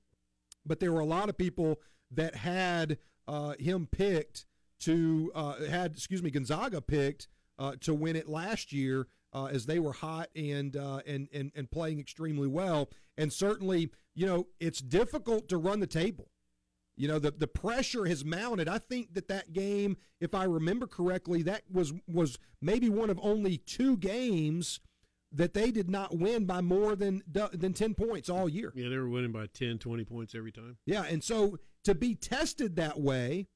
But there were a lot of people that had uh, him picked to, uh, had, excuse me, Gonzaga picked uh, to win it last year. Uh, as they were hot and, and and and playing extremely well, and certainly, you know, it's difficult to run the table. You know, the, the pressure has mounted. I think that that game, if I remember correctly, that was was maybe one of only two games that they did not win by more than than 10 points all year. Yeah, they were winning by 10, 20 points every time. Yeah, and so to be tested that way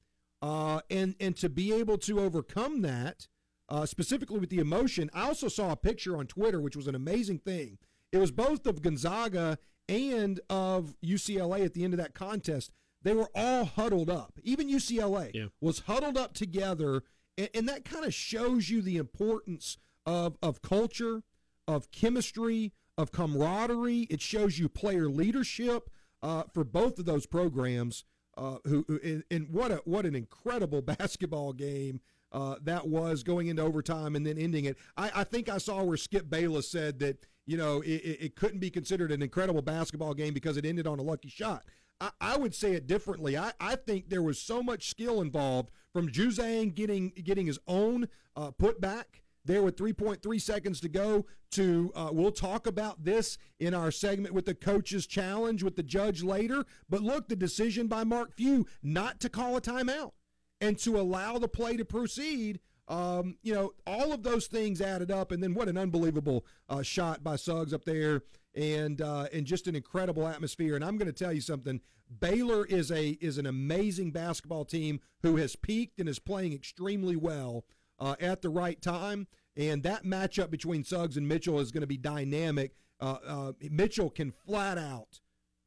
uh, and and to be able to overcome that, uh, specifically with the emotion, I also saw a picture on Twitter, which was an amazing thing. It was both of Gonzaga and of UCLA at the end of that contest they were all huddled up. Even UCLA yeah. was huddled up together, and, and that kind of shows you the importance of of culture, of chemistry, of camaraderie. It shows you player leadership uh, for both of those programs. Uh, who, who and, what a what an incredible (laughs) basketball game uh, that was going into overtime and then ending it. I, I think I saw where Skip Bayless said that you know it, it couldn't be considered an incredible basketball game because it ended on a lucky shot. I, I would say it differently. I, I think there was so much skill involved from Juzang getting getting his own uh, put back there with 3.3 seconds to go to uh, we'll talk about this in our segment with the coaches challenge with the judge later but look the decision by mark few not to call a timeout and to allow the play to proceed um, you know all of those things added up and then what an unbelievable uh, shot by suggs up there and uh, and just an incredible atmosphere. And I'm going to tell you something. Baylor is a is an amazing basketball team who has peaked and is playing extremely well uh, at the right time. And that matchup between Suggs and Mitchell is going to be dynamic. Uh, uh Mitchell can flat out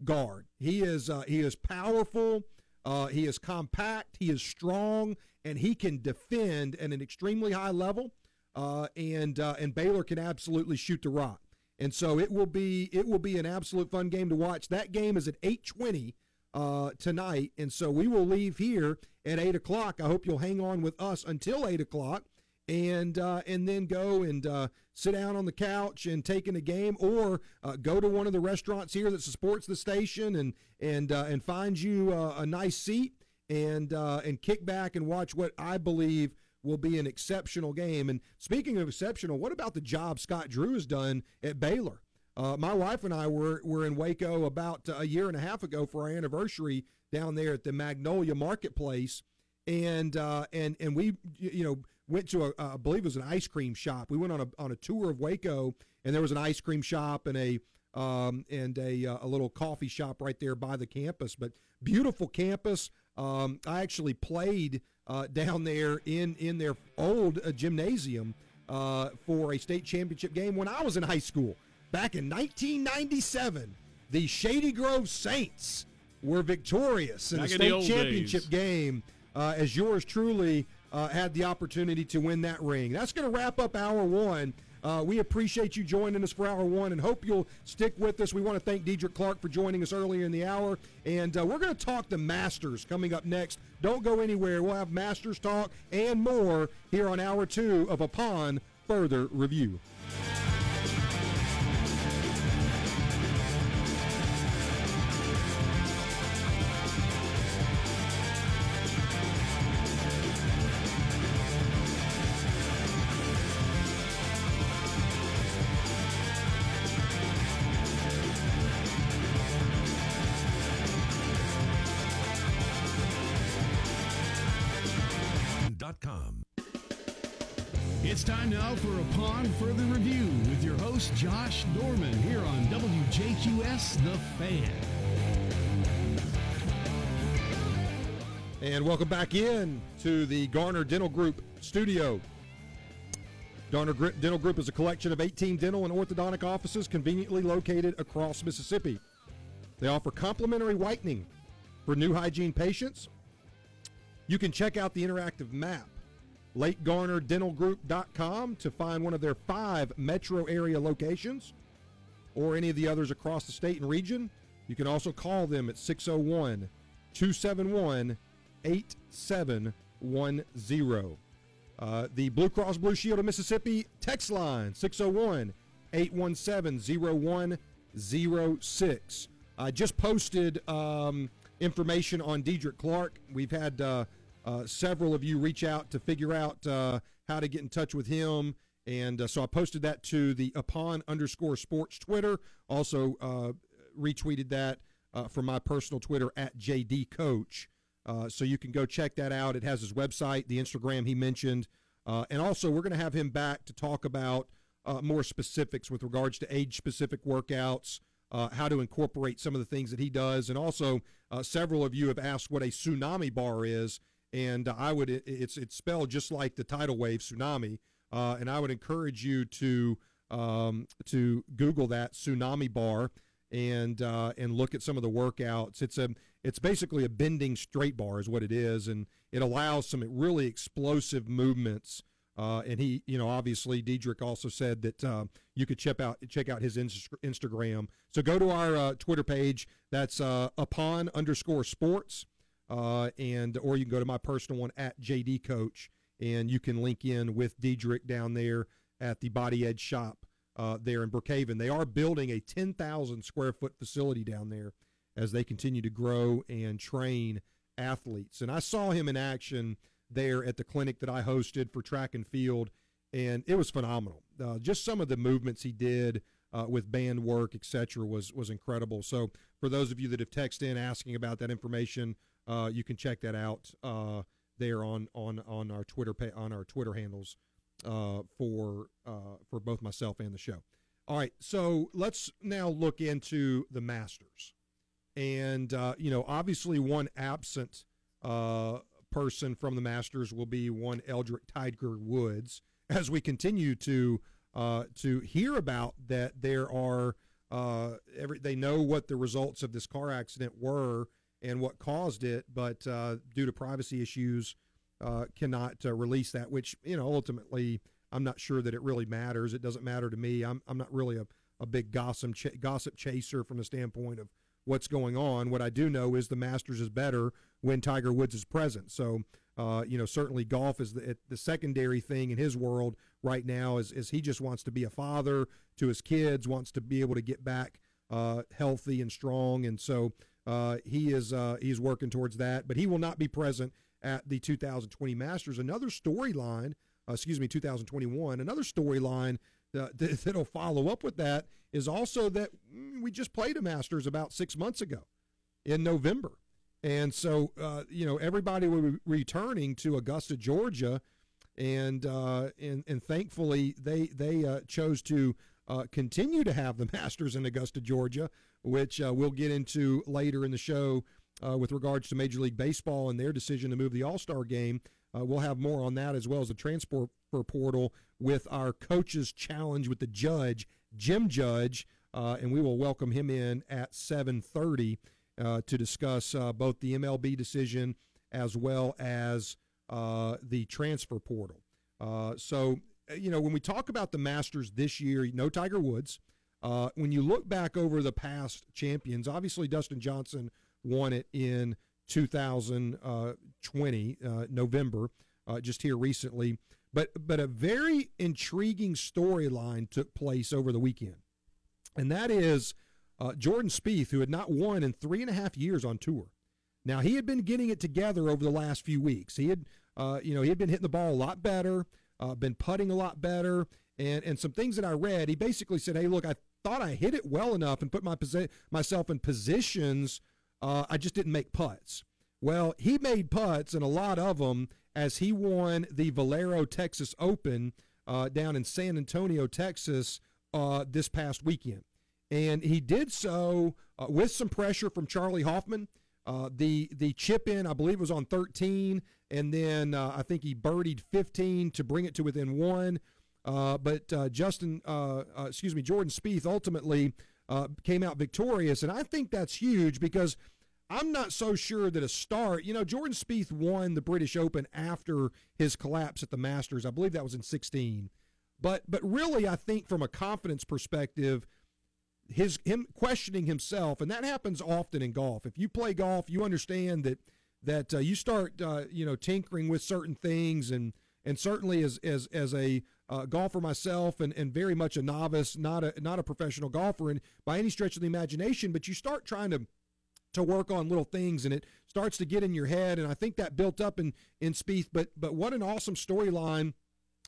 guard. He is uh, he is powerful. Uh, he is compact. He is strong, and he can defend at an extremely high level. and and Baylor can absolutely shoot the rock. And so it will be it will be an absolute fun game to watch. That game is at 8:20 uh, tonight, and so we will leave here at eight o'clock. I hope you'll hang on with us until eight o'clock, and uh, and then go and uh, sit down on the couch and take in a game, or uh, go to one of the restaurants here that supports the station and and uh, and find you uh, a nice seat and and kick back and watch what I believe will be an exceptional game. And speaking of exceptional, what about the job Scott Drew has done at Baylor? Uh, my wife and I were, were in Waco about a year and a half ago for our anniversary down there at the Magnolia Marketplace, and uh, and and we you know went to a I believe it was an ice cream shop. We went on a on a tour of Waco, and there was an ice cream shop and a um, and a uh, a little coffee shop right there by the campus. But beautiful campus. Um, I actually played uh, down there in in their old uh, gymnasium uh, for a state championship game when I was in high school back in 1997. The Shady Grove Saints were victorious in back the state in championship days. game uh, as yours truly uh, had the opportunity to win that ring. That's going to wrap up hour one. Uh, we appreciate you joining us for hour one and hope you'll stick with us. We want to thank Diedrich Clark for joining us earlier in the hour. And uh, we're going to talk the Masters coming up next. Don't go anywhere. We'll have Masters talk and more here on hour two of Upon Further Review. WJQS The Fan. And welcome back in to the Garner Dental Group studio. Garner Dental Group is a collection of 18 dental and orthodontic offices conveniently located across Mississippi. They offer complimentary whitening for new hygiene patients. You can check out the interactive map, lakegarnerdentalgroup.com, to find one of their five metro area locations. Or any of the others across the state and region, you can also call them at 601 271 8710. Uh, the Blue Cross Blue Shield of Mississippi text line 601 817 0106. I just posted um, information on Diedrich Clark. We've had uh, uh, several of you reach out to figure out uh, how to get in touch with him. And uh, so I posted that to the upon underscore sports Twitter. Also uh, retweeted that from my personal Twitter at JD Coach. Uh, so you can go check that out. It has his website, the Instagram he mentioned. Uh, and also, we're going to have him back to talk about uh, more specifics with regards to age specific workouts, uh, how to incorporate some of the things that he does. And also, uh, several of you have asked what a tsunami bar is. And I would, it's, it's spelled just like the tidal wave tsunami. And I would encourage you to, um, to Google that tsunami bar and uh, and look at some of the workouts. It's a it's basically a bending straight bar is what it is, and it allows some really explosive movements. Uh, and he, you know, obviously Diedrich also said that uh, you could check out check out his Instagram. So go to our uh, Twitter page. That's uh, upon underscore sports, uh, and or you can go to my personal one at JD Coach, and you can link in with Diedrich down there at the Body Edge shop uh, there in Brookhaven. They are building a 10,000 square foot facility down there as they continue to grow and train athletes. And I saw him in action there at the clinic that I hosted for track and field, and it was phenomenal. Uh, just some of the movements he did uh, with band work, etc., was was incredible. So for those of you that have texted in asking about that information, uh, you can check that out uh, there on on on our Twitter pay, on our Twitter handles uh, for uh, for both myself and the show. All right, so let's now look into the Masters, and uh, you know, obviously, one absent uh, person from the Masters will be one Eldrick Tiger Woods. As we continue to uh, to hear about that, there are uh, every they know what the results of this car accident were and what caused it, but due to privacy issues uh, cannot uh, release that, which, you know, ultimately, I'm not sure that it really matters. It doesn't matter to me. I'm, I'm not really a, a big gossip, ch- gossip chaser from the standpoint of what's going on. What I do know is the Masters is better when Tiger Woods is present. So, uh, you know, certainly golf is the, the secondary thing in his world right now is, is he just wants to be a father to his kids, wants to be able to get back uh, healthy and strong. And so uh, he is uh, he's working towards that, but he will not be present at the 2020 Masters. Another storyline, uh, excuse me, 2021, another storyline (laughs) that, that'll follow up with that is also that mm, we just played a Masters about six months ago in November. And so, uh, you know, everybody will be returning to Augusta, Georgia. And, uh, and, and thankfully, they, they uh, chose to uh, continue to have the (laughs) Masters in Augusta, Georgia, which uh, we'll get into later in the show uh, with regards to Major League Baseball and their decision to move the All Star game. Uh, we'll have more on that as well as the transfer portal with our coaches challenge with the judge, Jim Judge, uh, and we will welcome him in at 7:30 uh, to discuss uh, both the MLB decision as well as the transfer portal. so, you know, when we talk about the Masters this year, no Tiger Woods. When you look back over the past champions, obviously Dustin Johnson won it in 2020 uh, November, uh, just here recently. But but a very intriguing storyline took place over the weekend, and that is uh, Jordan Spieth, who had not won in three and a half years on tour. Now he had been getting it together over the last few weeks. He had, uh, you know, he had been hitting the ball a lot better, uh, been putting a lot better, and and some things that I read. He basically said, "Hey, look, I thought I hit it well enough and put my posi- myself in positions uh, I just didn't make putts. Well, he made putts, and a lot of them, as he won the Valero Texas Open uh, down in San Antonio, Texas, uh, this past weekend. And he did so uh, with some pressure from Charley Hoffman. Uh, the the chip in, I believe, was on 13, and then uh, I think he birdied 15 to bring it to within one. But Justin, excuse me, Jordan Spieth ultimately uh, came out victorious. And I think that's huge because I'm not so sure that a start, you know, Jordan Spieth won the British Open after his collapse at the Masters. I believe that was in 16. But but really I think from a confidence perspective, his him questioning himself, and that happens often in golf. If you play golf, you understand that that uh, you start uh, you know tinkering with certain things, and and certainly as as as a uh, golfer myself, and, and very much a novice, not a not a professional golfer, and by any stretch of the imagination, but you start trying to to work on little things and it starts to get in your head and I think that built up in in Spieth but but what an awesome storyline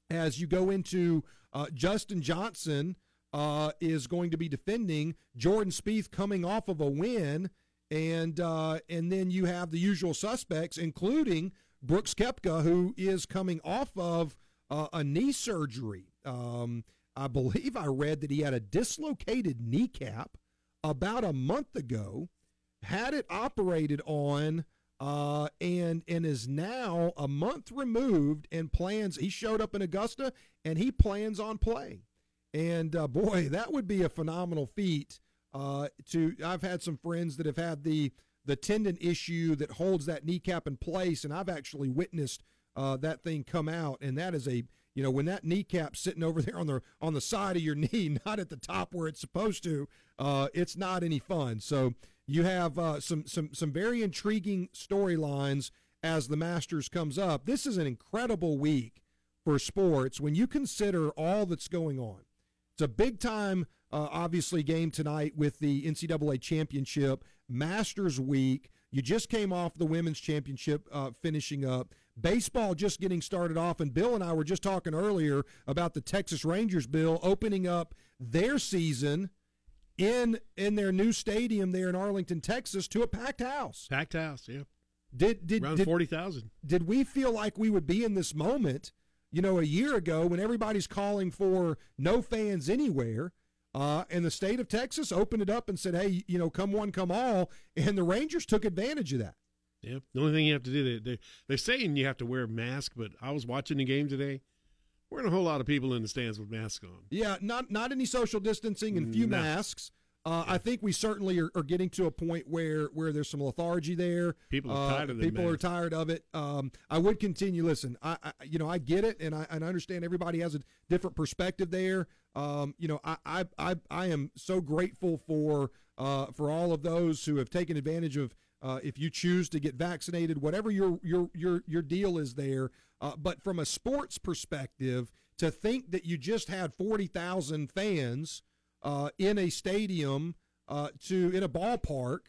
as you go into uh, Justin Johnson uh, is going to be defending Jordan Spieth coming off of a win and uh, and then you have the usual suspects including Brooks Koepka who is coming off of uh, a knee surgery um, I believe I read that he had a dislocated kneecap about a month ago had it operated on uh, and and is now a month removed and plans. He showed up in Augusta and he plans on playing. And uh, boy, (laughs) that would be a phenomenal feat. Uh, to I've had some friends that have had the the tendon issue that holds that kneecap in place, and I've actually witnessed uh, that thing come out, and that is a you know when that kneecap's sitting over (laughs) there on the on the side of your knee, (laughs) not at the top where it's supposed to, uh, it's not any fun. So you have uh, some some some very intriguing storylines as the Masters comes up. This is an incredible week for sports when you consider all that's going on. It's a big time, uh, obviously, game tonight with the NCAA championship, Masters week. You just came off the women's championship uh, finishing up. Baseball just getting started off, and Bill and I were just talking earlier about the Texas Rangers, Bill, opening up their season in in their new stadium there in Arlington, Texas, to a packed house. Packed house, yeah. Did did around did, forty thousand? Did we feel like we would be in this moment? You know, a year ago when everybody's calling for no fans anywhere, uh, and the state of Texas opened it up and said, "Hey, you know, come one, come all," and the Rangers took advantage of that. Yeah. The only thing you have to do, they, they they're saying you have to wear a mask, but I was watching the game today. We're in a whole lot of people in the stands with masks on. Yeah, not not any social distancing and few No. masks. Uh, I think we certainly are, are getting to a point where where there's some lethargy there. People are Uh, tired of the people are tired of it. Um, I would continue. Listen, I, I you know I get it, and I, and I understand everybody has a different perspective there. Um, you know, I, I I I am so grateful for uh, for all of those who have taken advantage of. Uh, if you choose to get vaccinated, whatever your your your your deal is there, uh, but from a sports perspective, to think that you just had forty thousand fans uh, in a stadium uh, to in a ballpark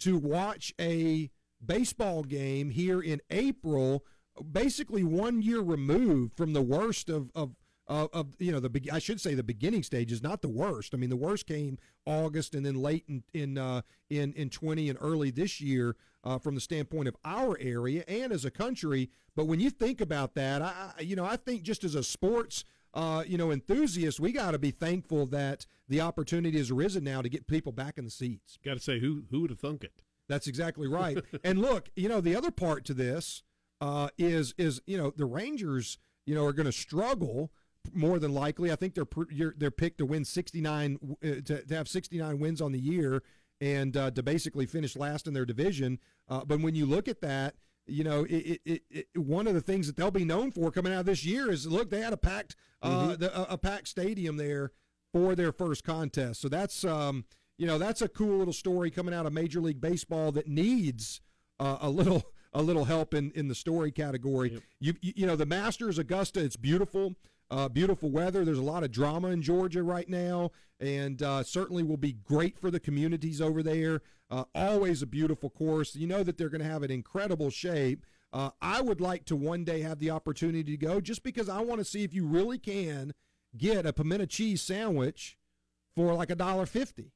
to watch a baseball game here in April, basically one year removed from the worst of of. Of, of you know the be- I should say the beginning stages, not the worst. I mean the worst came August and then late in in uh, in in twenty and early this year uh, from the standpoint of our area and as a country. But when you think about that, I I- you know I think just as a sports uh, you know, enthusiasts, we got to be thankful that the opportunity has arisen now to get people back in the seats. Got to say, who who would have thunk it? That's exactly right. (laughs) and look, you know, the other part to this uh, is is you know the Rangers, you know, are going to struggle more than likely. I think they're you're, they're picked to win 69 uh, to, to have 69 wins on the year and uh, to basically finish last in their division. Uh, but when you look at that, you know, it, it, it, one of the things that they'll be known for coming out of this year is look, they had a packed uh, the, a, a packed stadium there for their first contest. So that's um, you know that's a cool little story coming out of Major League Baseball that needs uh, a little (laughs) a little help in in the story category. You, you you know the Masters Augusta, it's beautiful. Uh, beautiful weather. There's a lot of drama in Georgia right now, and uh, certainly will be great for the communities over there. Uh, always a beautiful course. You know that they're going to have an incredible shape. Uh, I would like to one day have the opportunity to go just because I want to see if you really can get a pimento cheese sandwich for like a dollar fifty.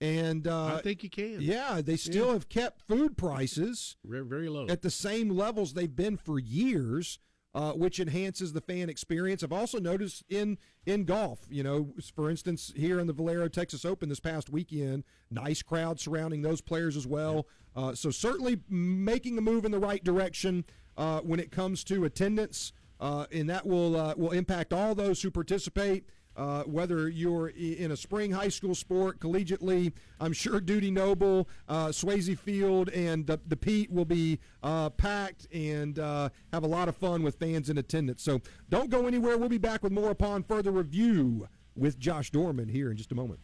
And uh, I think you can. yeah, they still Yeah. have kept food prices Very, very low. at the same levels they've been for years, uh, which enhances the fan experience. I've also noticed in in golf, you know, for instance, here in the Valero Texas Open this past weekend, nice crowd surrounding those players as well. Uh, so certainly making a move in the right direction uh, when it comes to attendance, uh, and that will uh, will impact all those who participate. Uh, whether you're in a spring high school sport, collegiately, I'm sure Dudy Noble, uh, Swayze Field, and the, the Pete will be uh, packed and uh, have a lot of fun with fans in attendance. So don't go anywhere. We'll be back with more upon further review with Josh Dorman here in just a moment.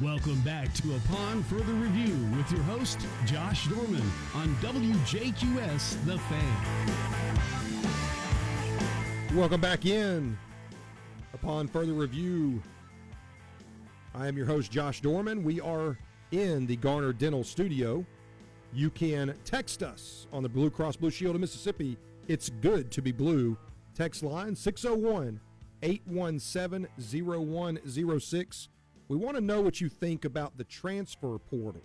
Welcome back to Upon Further Review with your host, Josh Dorman, on WJQS The Fan. Welcome back in. Upon further review, I am your host, Josh Dorman. We are in the Garner Dental Studio. You can text us on the Blue Cross Blue Shield of Mississippi. It's good to be blue. Text line 601 817 0106. We want to know what you think about the transfer portal.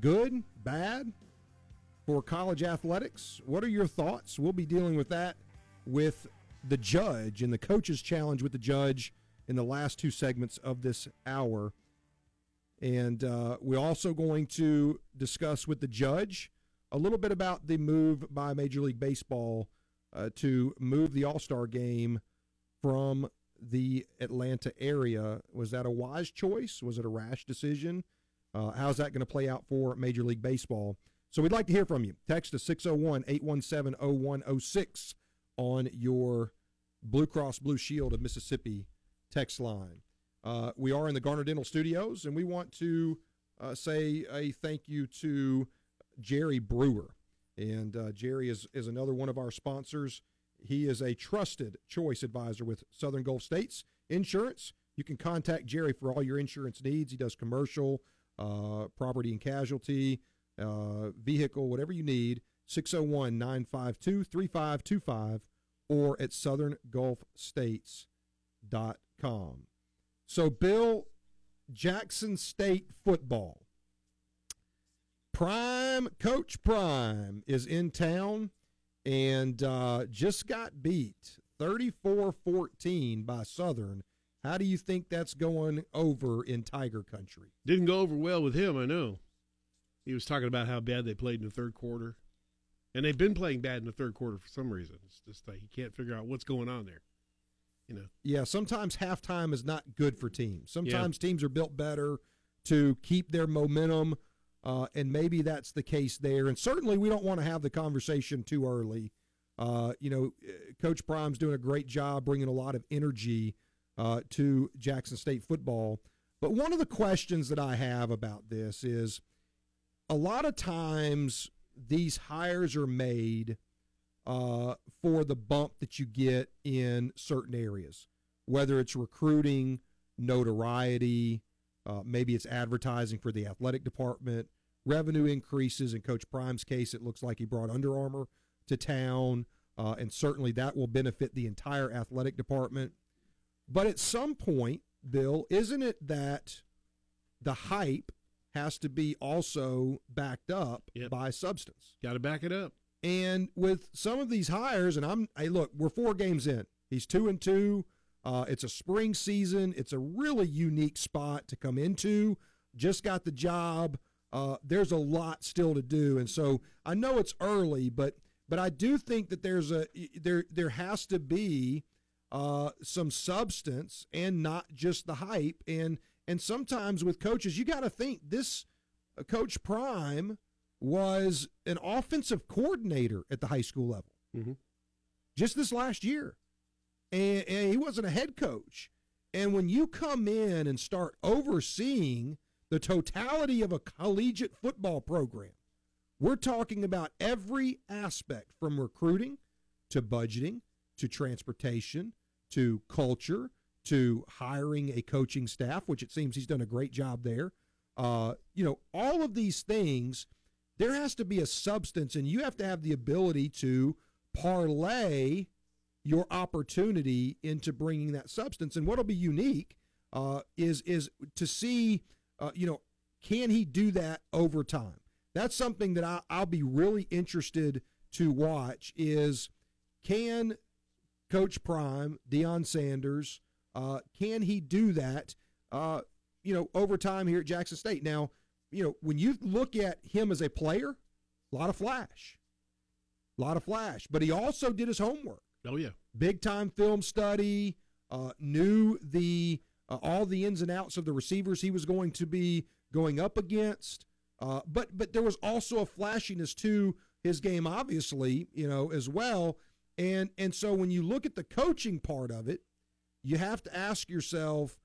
Good, bad for college athletics? What are your thoughts? We'll be dealing with that with the judge and the coaches challenge with the judge in the last two segments of this hour. And uh, we're also going to discuss with the judge a little bit about the move by Major League Baseball uh, to move the All Star game from the Atlanta area. Was that a wise choice? Was it a rash decision? Uh, how's that going to play out for Major League Baseball? So we'd like to hear from you. Text to 601 817 0106 on your Blue Cross Blue Shield of Mississippi text line. Uh, we are in the Garner Dental Studios, and we want to uh, say a thank you to Jerry Brewer. And uh, Jerry is, is another one of our sponsors. He is a trusted choice advisor with Southern Gulf States Insurance. You can contact Jerry for all your insurance needs. He does commercial, uh, property and casualty, uh, vehicle, whatever you need. 601 952 3525 or at southerngulfstates.com. So, Bill, Jackson State football. Prime, Coach Prime is in town and uh, just got beat 34 14 by Southern. How do you think that's going over in Tiger Country? Didn't go over well with him, I know. He was talking about how bad they played in the third quarter. And they've been playing bad in the third quarter for some reason. It's just like you can't figure out what's going on there. You know. Yeah, sometimes halftime is not good for teams. Sometimes yeah. teams are built better to keep their momentum, uh, and maybe that's the case there. And certainly, we don't want to have the conversation too early. Uh, you know, Coach Prime's doing a great job bringing a lot of energy uh, to Jackson State football. But one of the questions that I have about this is a lot of times these hires are made uh, for the bump that you get in certain areas, whether it's recruiting, notoriety, uh, maybe it's advertising for the athletic department, revenue increases. In Coach Prime's case, it looks like he brought Under Armour to town, uh, and certainly that will benefit the entire athletic department. But at some point, Bill, isn't it that the hype has to be also backed up yep. by substance. Got to back it up. And with some of these hires, and I'm, hey, look, we're four games in. He's two and two. Uh, it's a spring season. It's a really unique spot to come into. Just got the job. Uh, there's a lot still to do, and so I know it's early, but but I do think that there's a there there has to be uh, some substance and not just the hype. And and sometimes with coaches, you got to think this uh, Coach Prime was an offensive coordinator at the high school level mm-hmm. just this last year. And, and he wasn't a head coach. And when you come in and start overseeing the totality of a collegiate football program, we're talking about every aspect from recruiting to budgeting to transportation to culture to hiring a coaching staff, which it seems he's done a great job there. Uh, you know, all of these things, there has to be a substance, and you have to have the ability to parlay your opportunity into bringing that substance. And what'll be unique uh, is is to see, uh, you know, can he do that over time? That's something that I, I'll be really interested to watch. Is can Coach Prime, Deion Sanders, uh, can he do that? Uh, you know, over time here at Jackson State. Now, you know, when you look at him as a player, a lot of flash, a lot of flash, but he also did his homework. Oh yeah, big time film study. Uh, knew the uh, all the ins and outs of the receivers he was going to be going up against. Uh, but but there was also a flashiness to his game, obviously, you know, as well. And and so when you look at the coaching part of it, you have to ask yourself,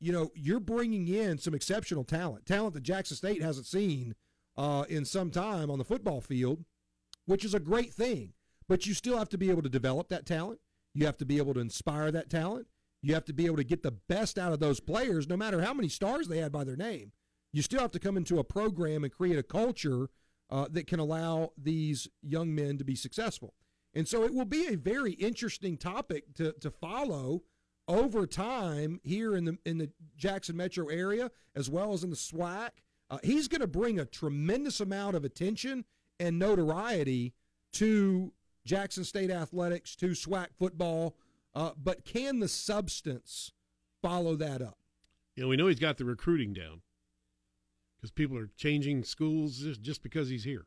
you know, you're bringing in some exceptional talent, talent that Jackson State hasn't seen uh, in some time on the football field, which is a great thing. But you still have to be able to develop that talent. You have to be able to inspire that talent. You have to be able to get the best out of those players, no matter how many stars they had by their name. You still have to come into a program and create a culture uh, that can allow these young men to be successful. And so it will be a very interesting topic to, to follow over time here in the in the Jackson metro area as well as in the SWAC. Uh, he's going to bring a tremendous amount of attention and notoriety to Jackson State athletics, to SWAC football. Uh, but can the substance follow that up? Yeah, we know he's got the recruiting down because people are changing schools just, just because he's here.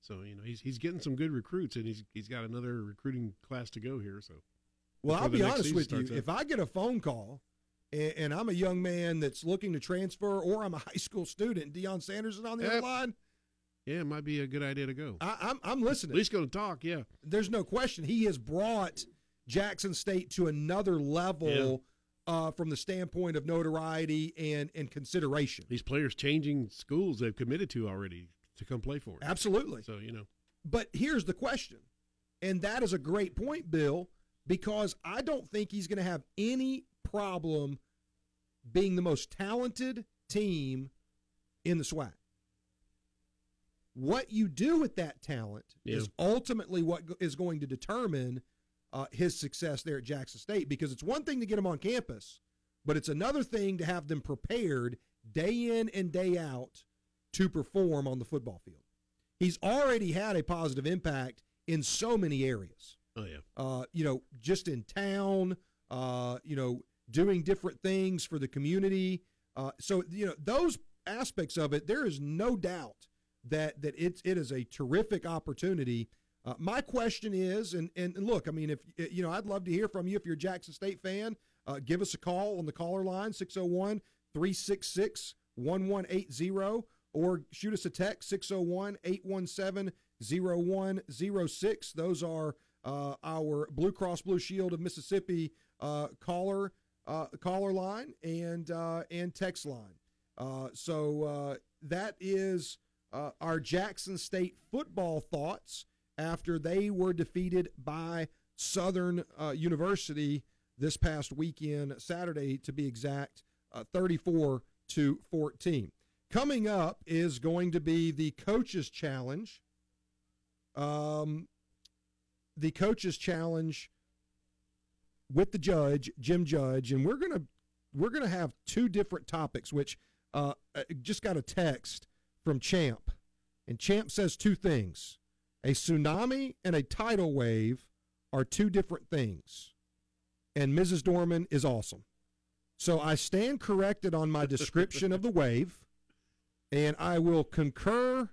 So you know he's he's getting some good recruits, and he's he's got another recruiting class to go here. So, well, I'll be honest with you. If I get a phone call, and, and, I'm a young man that's looking to transfer, or I'm a high school student, Deion Sanders is on the yep. line. Yeah, it might be a good idea to go. I, am I'm, I'm listening. At least going to talk. Yeah, there's no question. He has brought Jackson State to another level. Yeah. Uh, from the standpoint of notoriety and, and consideration. These players changing schools they've committed to already to come play for. it. Absolutely. So, you know. But here's the question. And that is a great point, Bill, because I don't think he's going to have any problem being the most talented team in the SWAC. What you do with that talent yeah. is ultimately what is going to determine uh, his success there at Jackson State because it's one thing to get them on campus, but it's another thing to have them prepared day in and day out to perform on the football field. He's already had a positive impact in so many areas. Oh yeah. Uh, you know, just in town, uh, you know, doing different things for the community. Uh, so you know those aspects of it, there is no doubt that that it's it is a terrific opportunity. Uh, my question is, and and look, I mean, if you know, I'd love to hear from you if you're a Jackson State fan. Uh, give us a call on the caller line 601 366 1180 or shoot us a text 601 817 0106. Those are uh, our Blue Cross Blue Shield of Mississippi uh, caller uh, caller line and uh, and text line. So that is our Jackson State football thoughts after they were defeated by Southern University this past weekend, Saturday to be exact, 34 to 14. Coming up is going to be the coaches challenge. Um, the coaches challenge with the judge, Jim Judge, and we're gonna we're gonna have two different topics. Which uh, just got a text from Champ, and Champ says two things: a tsunami and a tidal wave are two different things. And Mrs. Dorman is awesome. So I stand corrected on my description of the wave. And I will concur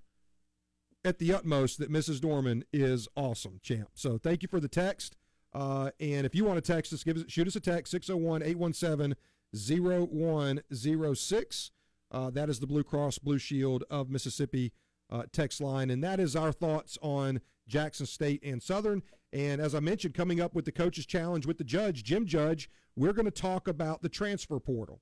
at the utmost that Mrs. Dorman is awesome, champ. So thank you for the text. Uh, and if you want to text us, give us, shoot us a text 601 817 0106. Uh, that is the Blue Cross Blue Shield of Mississippi uh, text line. And that is our thoughts on Jackson State and Southern. And as I mentioned, coming up with the Coaches Challenge with the judge, Jim Judge, we're going to talk about the transfer portal.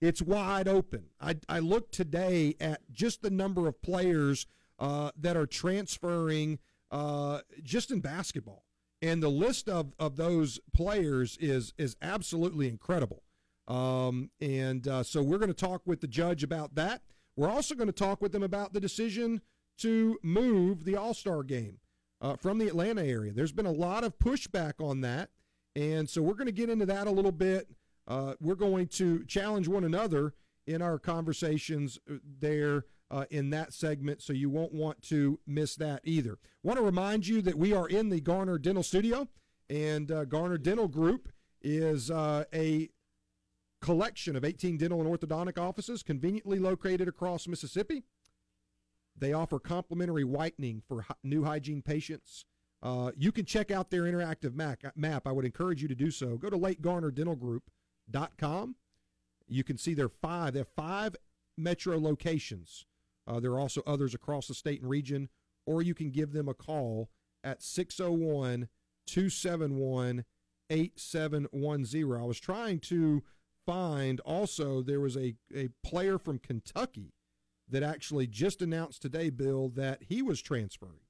It's wide open. I, I looked today at just the number of players uh, that are transferring uh, just in basketball. And the list of, of those players is is absolutely incredible. Um, and uh, so we're going to talk with the judge about that. We're also going to talk with them about the decision to move the All Star game uh, from the Atlanta area. There's been a lot of pushback on that. And so we're going to get into that a little bit uh, we're going to challenge one another in our conversations uh, there uh, in that segment, so you won't want to miss that either. Want to remind you that we are in the Garner Dental Studio, and uh, Garner Dental Group is uh, a collection of 18 dental and orthodontic offices conveniently located across Mississippi. They offer complimentary whitening for new hygiene patients. Uh, you can check out their interactive map. I would encourage you to do so. Go to Lake Garner Dental Group com. You can see there are five. They have five metro locations. Uh, there are also others across the state and region, or you can give them a call at 601 271 8710. I was trying to find also there was a, a player from Kentucky that actually just announced today, Bill, that he was transferring.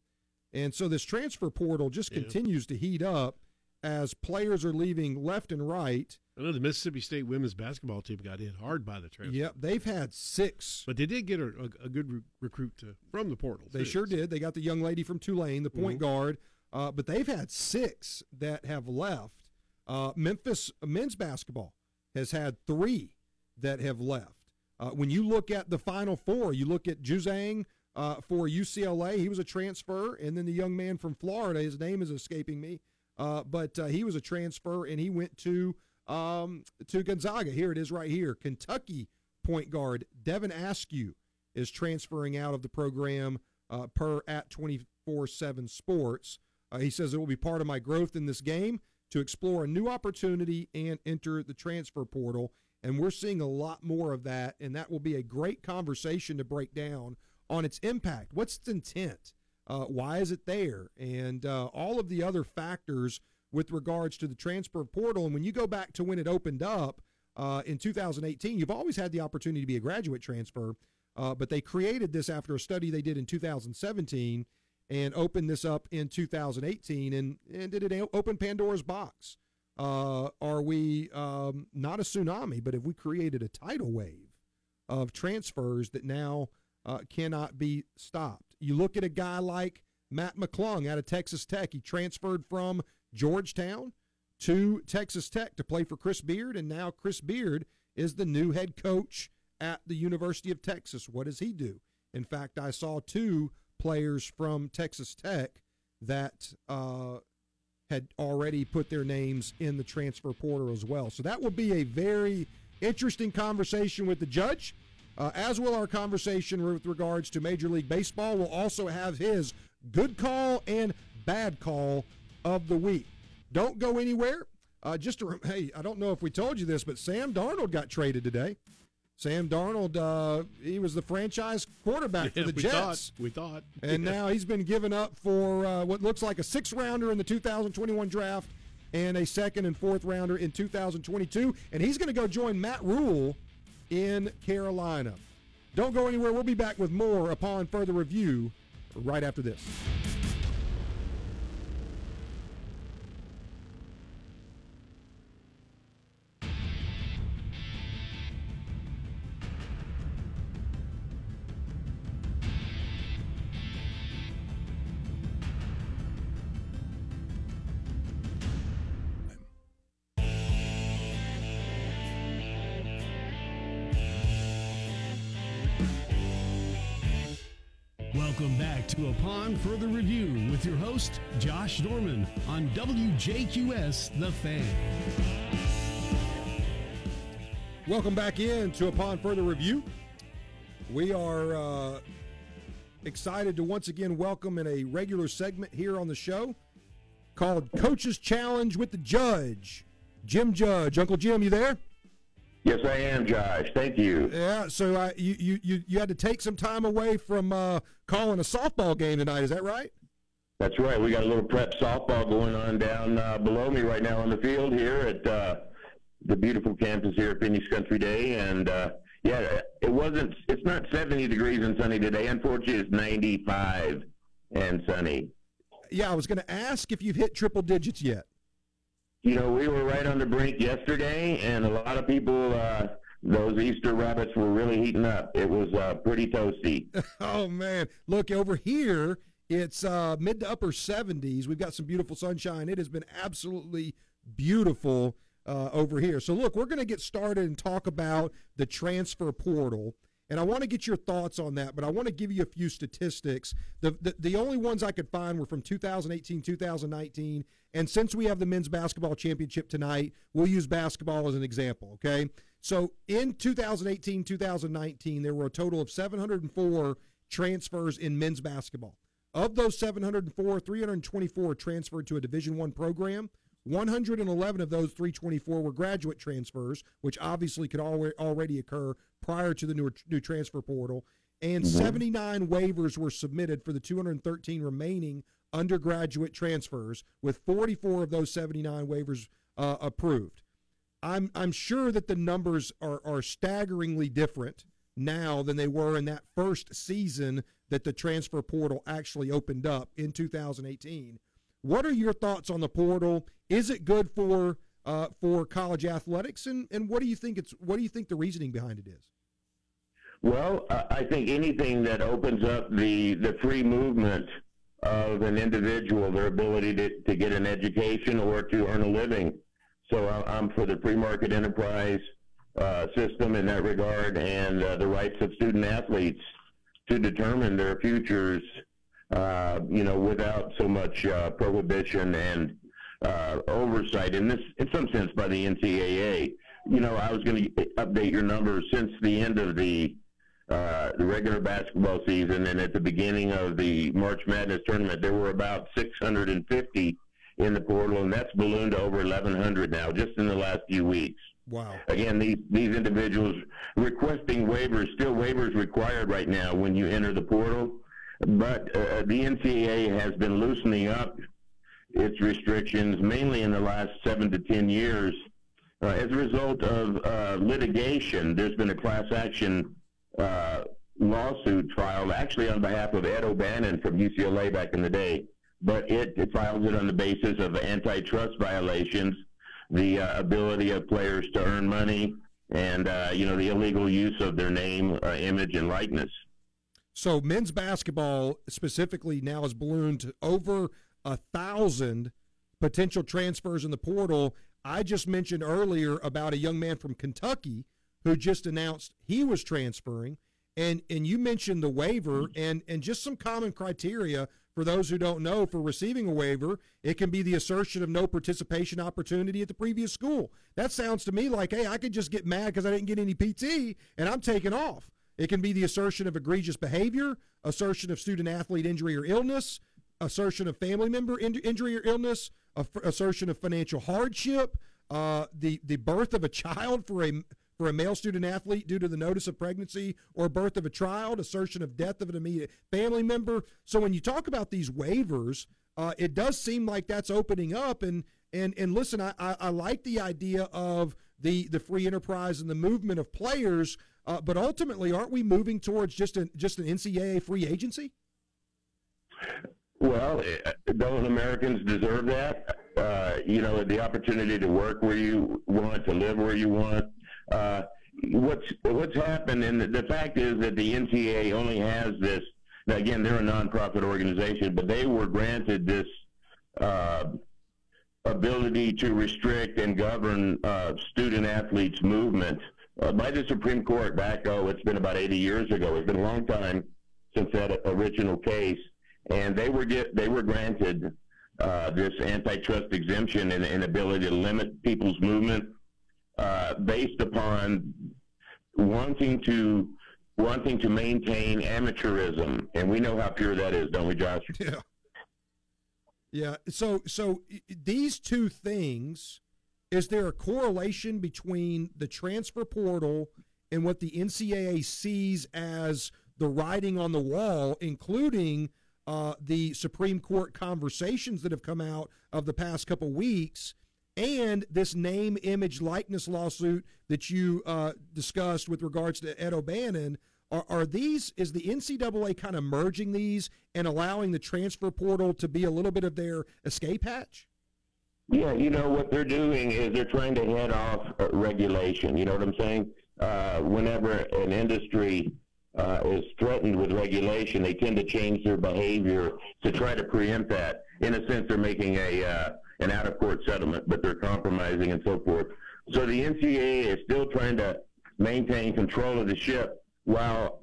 And so this transfer portal just Yeah. continues to heat up as players are leaving left and right. I know the Mississippi State women's basketball team got hit hard by the transfer. Yep, they've had six. But they did get a, a, a good re- recruit to, from the portal. They too. sure did. They got the young lady from Tulane, the point Mhm. guard. Uh, but they've had six that have left. Uh, Memphis men's basketball has had three that have left. Uh, when you look at the final four, you look at Juzang uh, for UCLA. He was a transfer, and then the young man from Florida. His name is escaping me, uh, but uh, he was a transfer, and he went to um, to Gonzaga. Here it is, right here. Kentucky point guard Devin Askew is transferring out of the program uh, per at 24 7 Sports. Uh, he says it will be part of my growth in this game to explore a new opportunity and enter the transfer portal. And we're seeing a lot more of that. And that will be a great conversation to break down on its impact. What's its intent? Uh, why is it there? And uh, all of the other factors with regards to the transfer portal. And when you go back to when it opened up uh, in 2018, you've always had the opportunity to be a graduate transfer. Uh, but they created this after a study they did in 2017 and opened this up in 2018. And, and did it open Pandora's box? Uh, are we um, not a tsunami, but have we created a tidal wave of transfers that now uh, cannot be stopped? You look at a guy like Mac McClung out of Texas Tech. He transferred from Georgetown to Texas Tech to play for Chris Beard, and now Chris Beard is the new head coach at the University of Texas. What does he do? In fact, I saw two players from Texas Tech that uh, had already put their names in the transfer portal as well. So that will be a very interesting conversation with the judge, uh, as will our conversation with regards to Major League Baseball. We'll also have his good call and bad call of the week. Don't go anywhere. Uh, just to, hey, I don't know if we told you this, but Sam Darnold got traded today. Sam Darnold, uh, he was the franchise quarterback Yeah, for the we Jets. thought. We thought. And now he's been given up for uh, what looks like a six rounder in the 2021 draft and a second and fourth rounder in 2022. And he's going to go join Matt Rhule in Carolina. Don't go anywhere. We'll be back with more upon further review right after this. Host, Josh Dorman, on WJQS The Fan. Welcome back in to Upon Further Review. We are uh, excited to once again welcome in a regular segment here on the show called Coach's Challenge with the Judge. Jim Judge. Uncle Jim, you there? Yes, I am, Josh. Thank you. Yeah, so uh, you, you, you, you had to take some time away from uh, calling a softball game tonight, is that right? That's right. We got a little prep softball going on down uh, below me right now on the field here at uh, the beautiful campus here at Phoenix Country Day. And uh, yeah, it wasn't. It's not 70 degrees and sunny today. Unfortunately, it's 95 and sunny. Yeah, I was going to ask if you've hit triple digits yet. You know, we were right on the brink yesterday, and a lot of people. Uh, those Easter rabbits were really heating up. It was uh, pretty toasty. (laughs) oh man, look over here. It's uh, mid to upper 70s. We've got some beautiful sunshine. It has been absolutely beautiful uh, over here. So look, we're going to get started and talk about the transfer portal. And I want to get your thoughts on that, but I want to give you a few statistics. The, the, the only ones I could find were from 2018, 2019. And since we have the men's basketball championship tonight, we'll use basketball as an example, okay? So in 2018, 2019, there were a total of 704 transfers in men's basketball. Of those 704, 324 transferred to a Division One program. 111 of those 324 were graduate transfers, which obviously could alre- already occur prior to the new, new transfer portal. And 79 waivers were submitted for the 213 remaining undergraduate transfers, with 44 of those 79 waivers uh, approved. I'm I'm sure that the numbers are are staggeringly different now than they were in that first season that the transfer portal actually opened up in 2018. What are your thoughts on the portal? Is it good for uh, for college athletics, and, and what do you think it's what do you think the reasoning behind it is? Well, I think anything that opens up the the free movement of an individual, their ability to, to get an education or to earn a living. So I'm for the free market enterprise uh, system in that regard and uh, the rights of student athletes to determine their futures, uh, you know, without so much uh, prohibition and uh, oversight. In this, in some sense, by the NCAA. You know, I was going to update your numbers since the end of the uh, the regular basketball season and at the beginning of the March Madness tournament, there were about 650 in the portal, and that's ballooned to over 1,100 now, just in the last few weeks. Wow. Again, these, these individuals requesting waivers, still waivers required right now when you enter the portal. But uh, the NCAA has been loosening up its restrictions mainly in the last seven to 10 years. Uh, as a result of uh, litigation, there's been a class action uh, lawsuit filed actually on behalf of Ed O'Bannon from UCLA back in the day. But it, it files it on the basis of antitrust violations the uh, ability of players to earn money, and uh, you know the illegal use of their name, uh, image, and likeness. So men's basketball specifically now has ballooned to over a thousand potential transfers in the portal. I just mentioned earlier about a young man from Kentucky who just announced he was transferring, and and you mentioned the waiver and and just some common criteria for those who don't know, for receiving a waiver, it can be the assertion of no participation opportunity at the previous school. That sounds to me like, hey, I could just get mad because I didn't get any PT and I'm taking off. It can be the assertion of egregious behavior, assertion of student athlete injury or illness, assertion of family member in- injury or illness, assertion of financial hardship, uh, the the birth of a (laughs) child for a for a male student athlete due to the notice of pregnancy or birth of a child, assertion of death of an immediate family member. So when you talk about these waivers, uh, it does seem like that's opening up. And and and listen, I, I, I, like the idea of the the free enterprise and the movement of players, uh, but ultimately, aren't we moving towards just an just an NCAA free agency? Well, eh, don't Americans deserve that? Uh, you know, the opportunity to work where you want, to live where you want, what's what's happened, and the, the fact is that the NCAA only has this. Again, they're a nonprofit organization, but they were granted this uh, ability to restrict and govern uh, student athletes' movement uh, by the Supreme Court back. Oh, it's been about 80 years ago. It's been a long time since that original case, and they were get they were granted uh, this antitrust exemption and, and ability to limit people's movement uh, based upon wanting to wanting to maintain amateurism, and we know how pure that is, don't we, Josh? (laughs) Yeah. Yeah. So, so these two things, is there a correlation between the transfer portal and what the NCAA sees as the writing on the wall, including uh, the Supreme Court conversations that have come out of the past couple weeks? And this name, image, likeness lawsuit that you uh, discussed with regards to Ed O'Bannon. Are, are these, is the NCAA kind of merging these and allowing the transfer portal to be a little bit of their escape hatch? Yeah, you know, what they're doing is they're trying to head off uh, regulation. You know what I'm saying? Uh, whenever an industry uh, is threatened with regulation, they tend to change their behavior to try to preempt that. In a sense, they're making a uh, an out of court settlement, but they're compromising and so forth. So the NCAA is still trying to maintain control of the ship while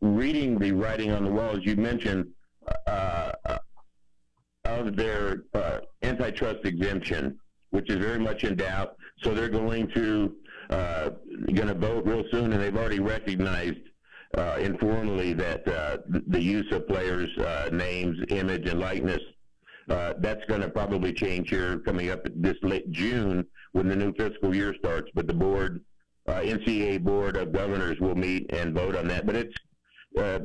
reading the writing on the wall, as you mentioned, uh, uh, of their uh, antitrust exemption, which is very much in doubt. So they're going to uh, going to vote real soon, and they've already recognized uh, informally that uh, the use of players' names, image, and likeness uh, that's going to probably change here coming up this late June when the new fiscal year starts. But the board, uh, NCAA board of governors, will meet and vote on that. But it's uh,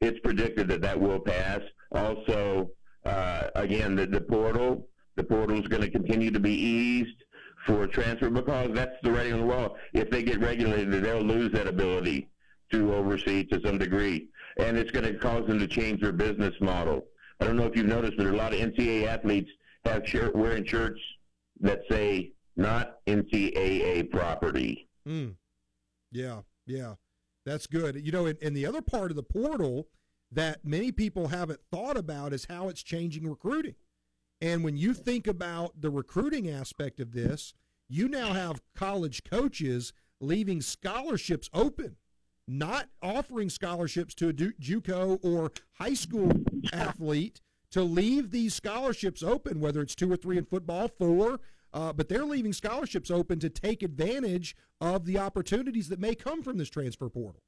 it's predicted that that will pass. Also, uh, again, the, the portal the portal is going to continue to be eased for transfer because that's the writing on the wall. If they get regulated, they'll lose that ability to oversee to some degree, and it's going to cause them to change their business model. I don't know if you've noticed, but a lot of NCAA athletes have shirt wearing shirts that say "not NCAA property." Mm. Yeah, yeah, that's good. You know, and, and the other part of the portal that many people haven't thought about is how it's changing recruiting. And when you think about the recruiting aspect of this, you now have college coaches leaving scholarships open, not offering scholarships to a JUCO or high school (laughs) athlete to leave these scholarships open, whether it's two or three in football, four, uh, but they're leaving scholarships open to take advantage of the opportunities that may come from this transfer portal.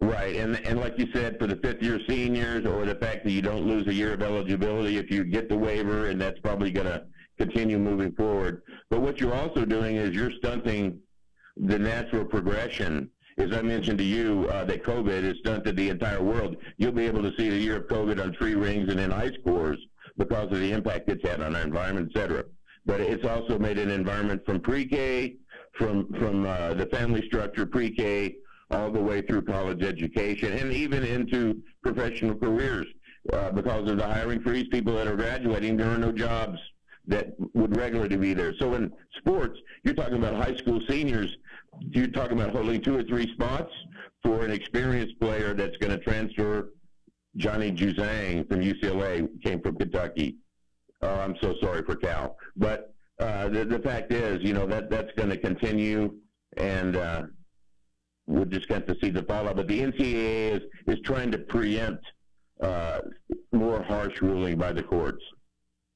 Right, and and like you said, for the fifth year seniors, or the fact that you don't lose a year of eligibility if you get the waiver, and that's probably going to continue moving forward. But what you're also doing is you're stunting the natural progression. As I mentioned to you, uh, that COVID has stunted the entire world. You'll be able to see the year of COVID on tree rings and in ice cores because of the impact it's had on our environment, et cetera. But it's also made an environment from pre-K, from from uh, the family structure pre-K all the way through college education and even into professional careers. Uh, because of the hiring freeze, people that are graduating, there are no jobs that would regularly be there. So in sports, you're talking about high school seniors. You're talking about holding two or three spots for an experienced player that's going to transfer. Johnny Juzang from UCLA came from Kentucky. Oh, I'm so sorry for Cal, but uh, the, the fact is, you know that that's going to continue, and uh, we'll just get to see the fallout. But the NCAA is, is trying to preempt uh, more harsh ruling by the courts.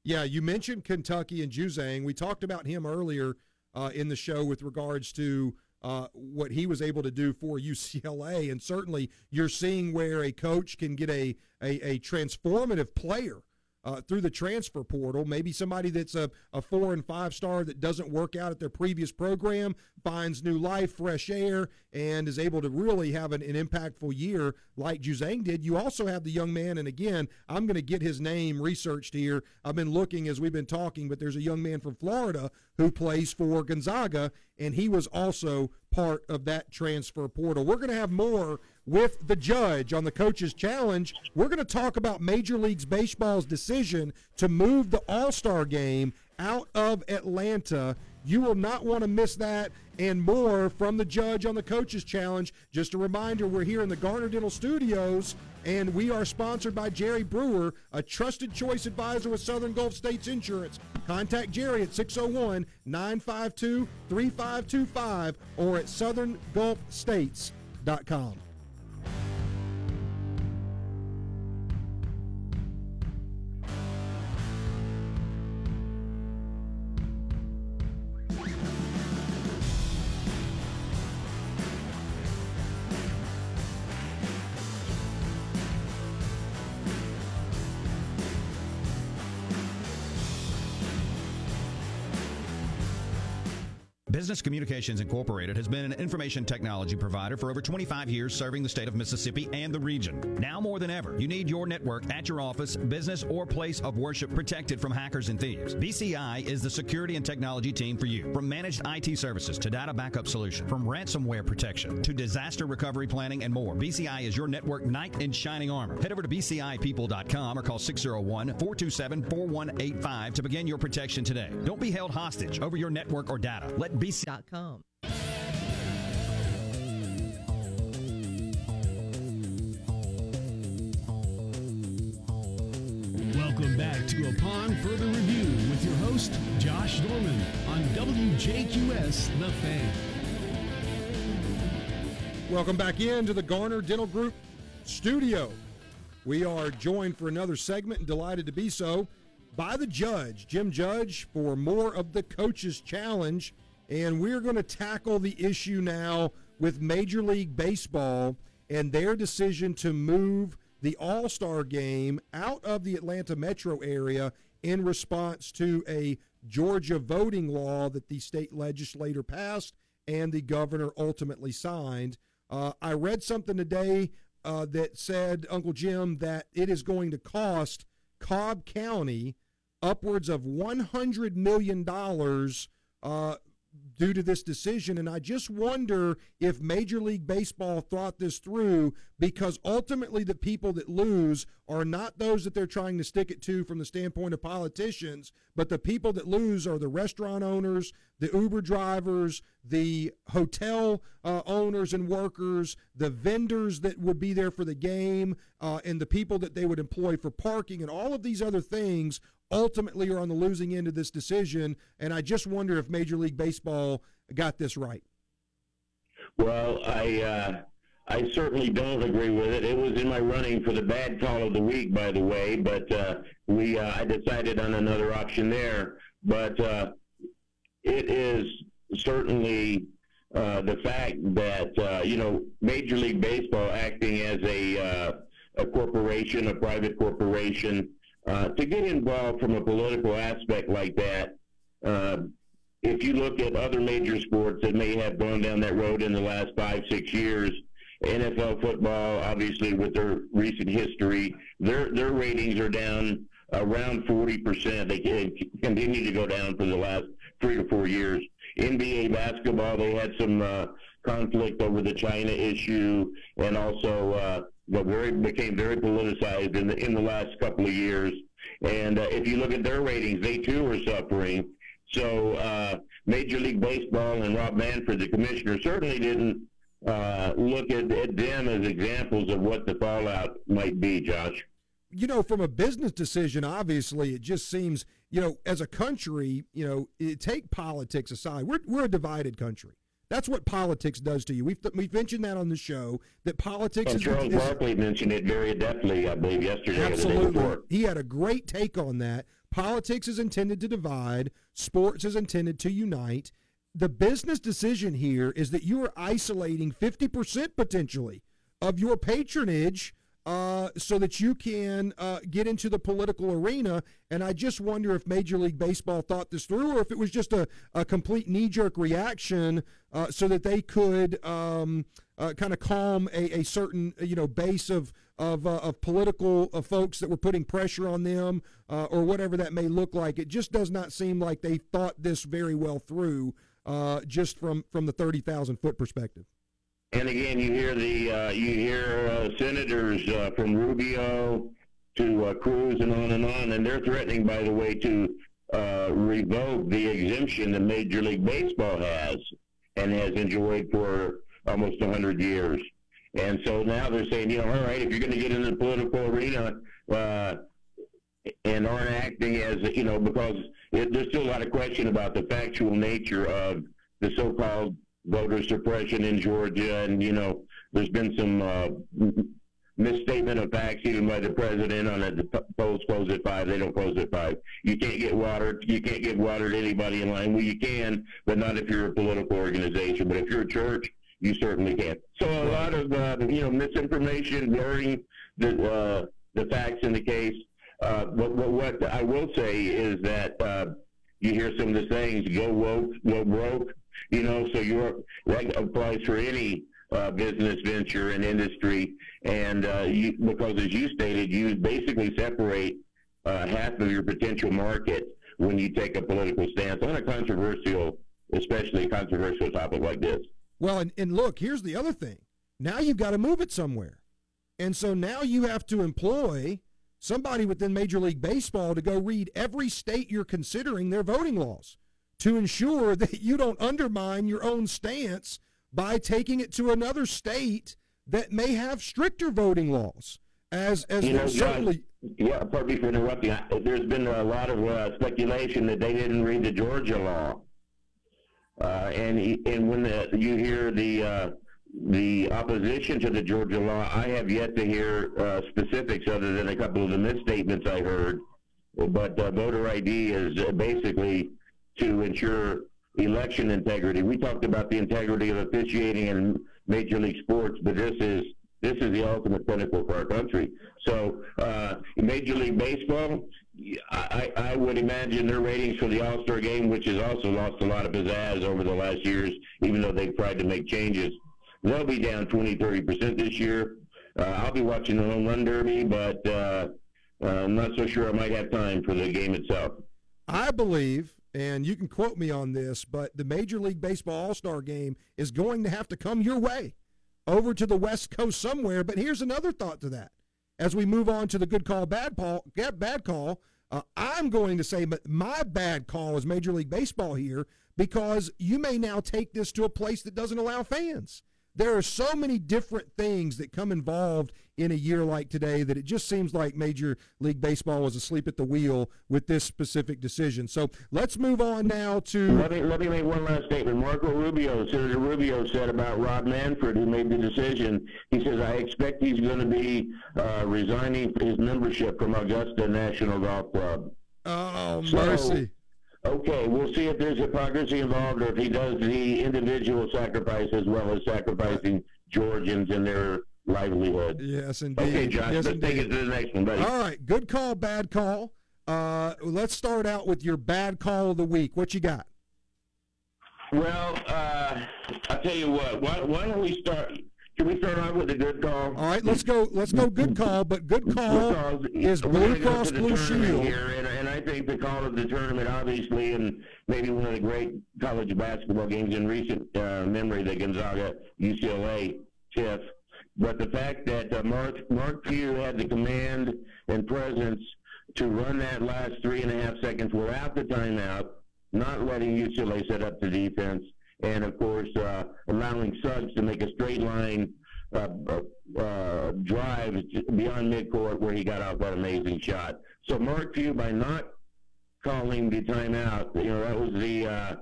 Yeah, you mentioned Kentucky and Juzang. We talked about him earlier uh, in the show with regards to uh, what he was able to do for UCLA, and certainly you're seeing where a coach can get a a, a transformative player uh, through the transfer portal. Maybe somebody that's a, a four and five star that doesn't work out at their previous program finds new life, fresh air, and is able to really have an, an impactful year like Juzang did. You also have the young man, and again, I'm going to get his name researched here. I've been looking as we've been talking, but there's a young man from Florida who plays for Gonzaga, and he was also part of that transfer portal. We're going to have more with the judge on the coach's challenge. We're going to talk about Major League Baseball's decision to move the All Star game out of Atlanta. You will not want to miss that and more from the judge on the coach's challenge. Just a reminder, we're here in the Garner Dental Studios and we are sponsored by Jerry Brewer, a trusted choice advisor with Southern Gulf States Insurance. Contact Jerry at 601 952 3525 or at southerngulfstates.com. Business Communications Incorporated has been an information technology provider for over 25 years serving the state of Mississippi and the region. Now more than ever, you need your network at your office, business, or place of worship protected from hackers and thieves. BCI is the security and technology team for you. From managed IT services to data backup solution, from ransomware protection to disaster recovery planning and more, BCI is your network knight in shining armor. Head over to bcipeople.com or call 601-427-4185 to begin your protection today. Don't be held hostage over your network or data. Let BCI com. Welcome back to Upon Further Review with your host, Josh Dorman, on WJQS The Fan. Welcome back into the Garner Dental Group studio. We are joined for another segment and delighted to be so by the judge, Jim Judge, for more of the Coaches Challenge. And we're going to tackle the issue now with Major League Baseball and their decision to move the All Star game out of the Atlanta metro area in response to a Georgia voting law that the state legislature passed and the governor ultimately signed. Uh, I read something today uh, that said, Uncle Jim, that it is going to cost Cobb County upwards of $100 million uh, due to this decision. And I just wonder if Major League Baseball thought this through because ultimately the people that lose are not those that they're trying to stick it to from the standpoint of politicians, but the people that lose are the restaurant owners, the Uber drivers, the hotel uh, owners and workers, the vendors that would be there for the game, uh, and the people that they would employ for parking, and all of these other things ultimately are on the losing end of this decision. And I just wonder if Major League Baseball got this right. Well, I uh, I certainly don't agree with it. It was in my running for the bad call of the week, by the way, but uh, we uh, I decided on another option there. But uh, it is certainly uh, the fact that uh, you know Major League Baseball acting as a uh, a corporation, a private corporation, uh, to get involved from a political aspect like that, uh, if you look at other major sports that may have gone down that road in the last five, six years, NFL football, obviously with their recent history, their their ratings are down around 40%. They continue to go down for the last three to four years. NBA basketball, they had some uh, conflict over the China issue, and also uh, but very became very politicized in the in the last couple of years. And uh, if you look at their ratings, they too are suffering. So uh, Major League Baseball and Rob Manfred, the commissioner, certainly didn't uh, look at, at them as examples of what the fallout might be. Josh. You know, from a business decision, obviously, it just seems, you know, as a country, you know, take politics aside, we're, we're a divided country. That's what politics does to you. We've, we've mentioned that on the show that politics. And Charles Barkley mentioned it very adeptly, I believe, yesterday. Absolutely, he had a great take on that. Politics is intended to divide. Sports is intended to unite. The business decision here is that you are isolating fifty percent potentially of your patronage uh, so that you can uh, get into the political arena. And I just wonder if Major League Baseball thought this through or if it was just a, a complete knee jerk reaction uh, so that they could um, uh, kind of calm a, a, certain you know base of of, uh, of political folks that were putting pressure on them or whatever that may look like. It just does not seem like they thought this very well through just from, from the 30,000 foot perspective. And again, you hear the uh, you hear uh, senators uh, from Rubio to uh, Cruz and on and on, and they're threatening, by the way, to uh, revoke the exemption that Major League Baseball has and has enjoyed for almost 100 years. And so now they're saying, you know, all right, if you're going to get into the political arena uh, and aren't acting as, you know, because it, there's still a lot of question about the factual nature of the so-called voter suppression in Georgia, and you know, there's been some uh, misstatement of facts even by the president on the polls close at five. They don't close at five. You can't get water. You can't give water to anybody in line. Well, you can, but not if you're a political organization. But if you're a church, you certainly can. So a lot of uh, you know misinformation, blurring the uh, the facts in the case. Uh, but, but what I will say is that uh, you hear some of the sayings: "Go woke, go broke." You know, so you're that applies for any uh, business venture and industry, and uh, you, because as you stated, you basically separate uh, half of your potential market when you take a political stance on a controversial, especially controversial topic like this. Well, and, and look, here's the other thing. Now you've got to move it somewhere. And so now you have to employ somebody within Major League Baseball to go read every state you're considering their voting laws to ensure that you don't undermine your own stance by taking it to another state that may have stricter voting laws. As as you know, certainly. yeah, pardon me for interrupting. There's been a lot of uh, speculation that they didn't read the Georgia law, uh, and and when the, you hear the uh, the opposition to the Georgia law, I have yet to hear uh, specifics other than a couple of the misstatements I heard. But uh, voter ID is basically to ensure election integrity. We talked about the integrity of officiating in major league sports, but this is this is the ultimate pinnacle for our country. So, uh, Major League Baseball, I, I would imagine their ratings for the All Star game, which has also lost a lot of pizzazz over the last years, even though they've tried to make changes, they'll be down 20, 30% this year. Uh, I'll be watching the home run derby, but uh, uh I'm not so sure I might have time for the game itself. I believe and you can quote me on this, but the Major League Baseball All Star game is going to have to come your way over to the West Coast somewhere. But here's another thought to that. As we move on to the good call, bad call, get bad call, uh, I'm going to say, but my bad call is Major League Baseball here because you may now take this to a place that doesn't allow fans. There are so many different things that come involved in a year like today that it just seems like Major League Baseball was asleep at the wheel with this specific decision. So let's move on now to. Let me let me make one last statement. Marco Rubio, Senator Rubio, said about Rob Manfred, who made the decision. He says, "I expect he's going to be uh, resigning his membership from Augusta National Golf Club." Oh so, mercy! Okay, we'll see if there's hypocrisy involved or if he does the individual sacrifice as well as sacrificing Georgians and their livelihood. Yes, indeed. Okay, Josh, yes, let's indeed. take it to the next one, buddy. All right, good call, bad call. Uh, let's start out with your bad call of the week. What you got? Well, uh, I'll tell you what. Why, why don't we start? Can we start off with a good call? All right, let's go. Let's go. Good call, but good call is Blue Cross Blue Shield. Here, and, and I think the call of the tournament, obviously, and maybe one of the great college basketball games in recent uh, memory, the Gonzaga UCLA tiff. But the fact that uh, Mark Mark Few had the command and presence to run that last three and a half seconds without the timeout, not letting UCLA set up the defense and of course uh, allowing Suggs to make a straight line uh, uh, uh drive beyond midcourt where he got off that amazing shot. So Mark Few by not calling the timeout, you know that was the. Uh,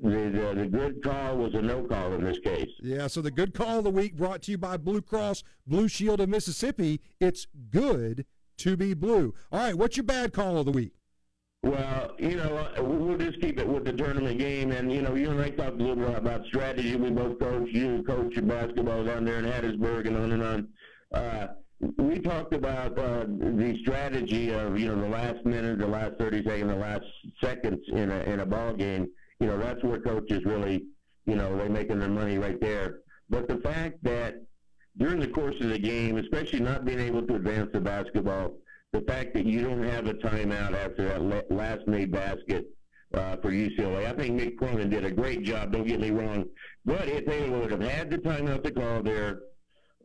the, the, the good call was a no call in this case. Yeah, so the good call of the week brought to you by Blue Cross Blue Shield of Mississippi. It's good to be blue. All right, what's your bad call of the week? Well, you know, we'll just keep it with the tournament game, and you know, you and I talked a little bit about strategy. We both coach. You coach your basketball down there in Hattiesburg, and on and on. Uh, we talked about uh, the strategy of you know the last minute, the last thirty seconds, the last seconds in a in a ball game. You know, that's where coaches really, you know, they're making their money right there. But the fact that during the course of the game, especially not being able to advance the basketball the fact that you don't have a timeout after that last made basket uh, for UCLA. I think Mick Cronin did a great job. Don't get me wrong, but if they would have had the timeout to call there,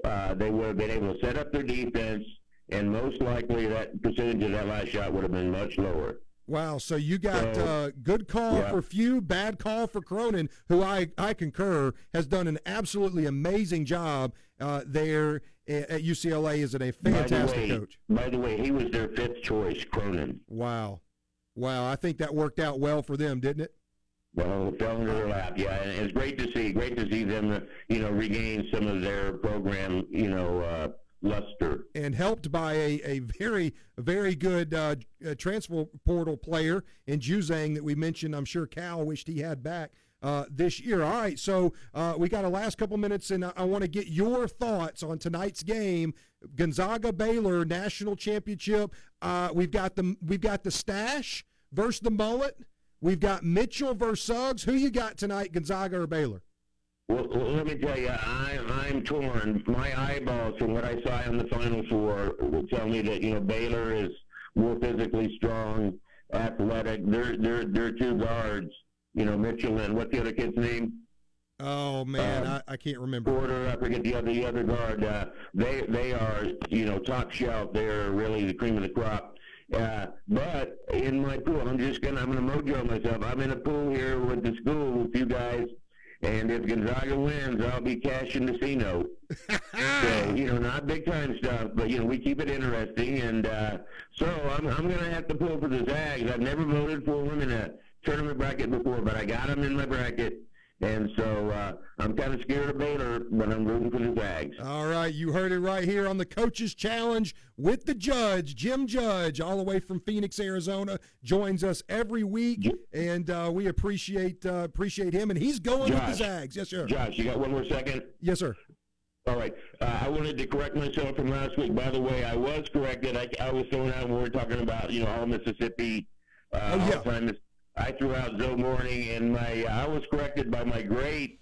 uh, they would have been able to set up their defense, and most likely that percentage of that last shot would have been much lower. Wow. So you got so, uh, good call yeah. for Few, bad call for Cronin, who I, I concur has done an absolutely amazing job uh, there at UCLA. Is it a fantastic by coach? By the way, he was their fifth choice, Cronin. Wow. Wow. I think that worked out well for them, didn't it? Well, it fell into their lap, yeah, and it's great to see. Great to see them, you know, regain some of their program, you know, uh, luster. And helped by a, a very, very good uh, transfer portal player in Juzang that we mentioned. I'm sure Cal wished he had back. Uh, this year. All right, so uh, we got a last couple minutes, and I, I want to get your thoughts on tonight's game. Gonzaga Baylor national championship. Uh, we've got the we've got the stash versus the mullet. We've got Mitchell versus Suggs. Who you got tonight, Gonzaga or Baylor? Well, let me tell you, I, I'm torn. My eyeballs, from what I saw in the Final Four, tell me that you know Baylor is more physically strong, athletic. They're they're they're two guards. You know Mitchell and what's the other kid's name? Oh man, um, I, I, can't remember. Porter, I forget the other the other guard. Uh, they they are you know top shelf. They're really the cream of the crop. Uh, but in my pool, I'm just gonna I'm gonna mojo myself. I'm in a pool here with the school with you guys and if Gonzaga wins, I'll be cashing the C note. so, (laughs) you know, not big time stuff, but, you know, we keep it interesting. And uh, so I'm, I'm going to have to pull for the Zags. I've never voted for them in a tournament bracket before, but I got them in my bracket. And so uh, I'm kind of scared of Baylor, but I'm rooting for the Zags. All right, you heard it right here on the Coaches Challenge with the Judge, Jim Judge, all the way from Phoenix, Arizona, joins us every week, and uh, we appreciate uh, appreciate him. And he's going Josh, with the Zags. Yes, sir. Josh, you got one more second? Yes, sir. All right. Uh, I wanted to correct myself from last week. By the way, I was corrected. I, I was throwing out when we were talking about you know all Mississippi. Uh, oh yeah. All-time I threw out Zoe Mourning, and my I was corrected by my great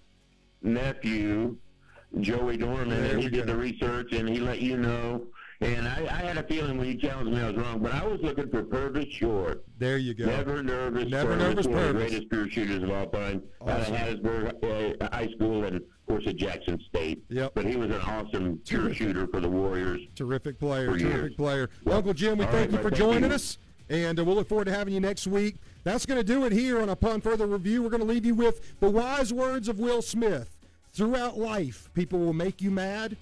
nephew, Joey Dorman, and he did the research, and he let you know. And I, I had a feeling when you challenged me, I was wrong. But I was looking for Purvis Short. There you go. Never nervous. Never Purvis, nervous One of the greatest pure shooters of all time. Out of Hattiesburg uh, High School and, of course, at Jackson State. Yep. But he was an awesome pure shooter for the Warriors. Terrific player. Terrific years. player. Well, Uncle Jim, we thank right, you for thank joining you. us. And uh, we'll look forward to having you next week. That's going to do it here on Upon Further Review. We're going to leave you with the wise words of Will Smith. Throughout life, people will make you mad,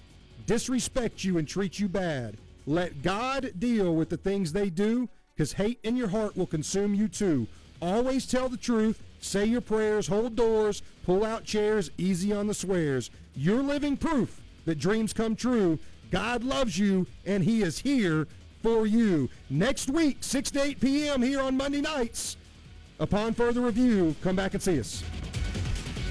disrespect you, and treat you bad. Let God deal with the things they do, because hate in your heart will consume you too. Always tell the truth, say your prayers, hold doors, pull out chairs, easy on the swears. You're living proof that dreams come true. God loves you, and He is here for you. Next week, 6 to 8 p.m. here on Monday nights. Upon further review, come back and see us.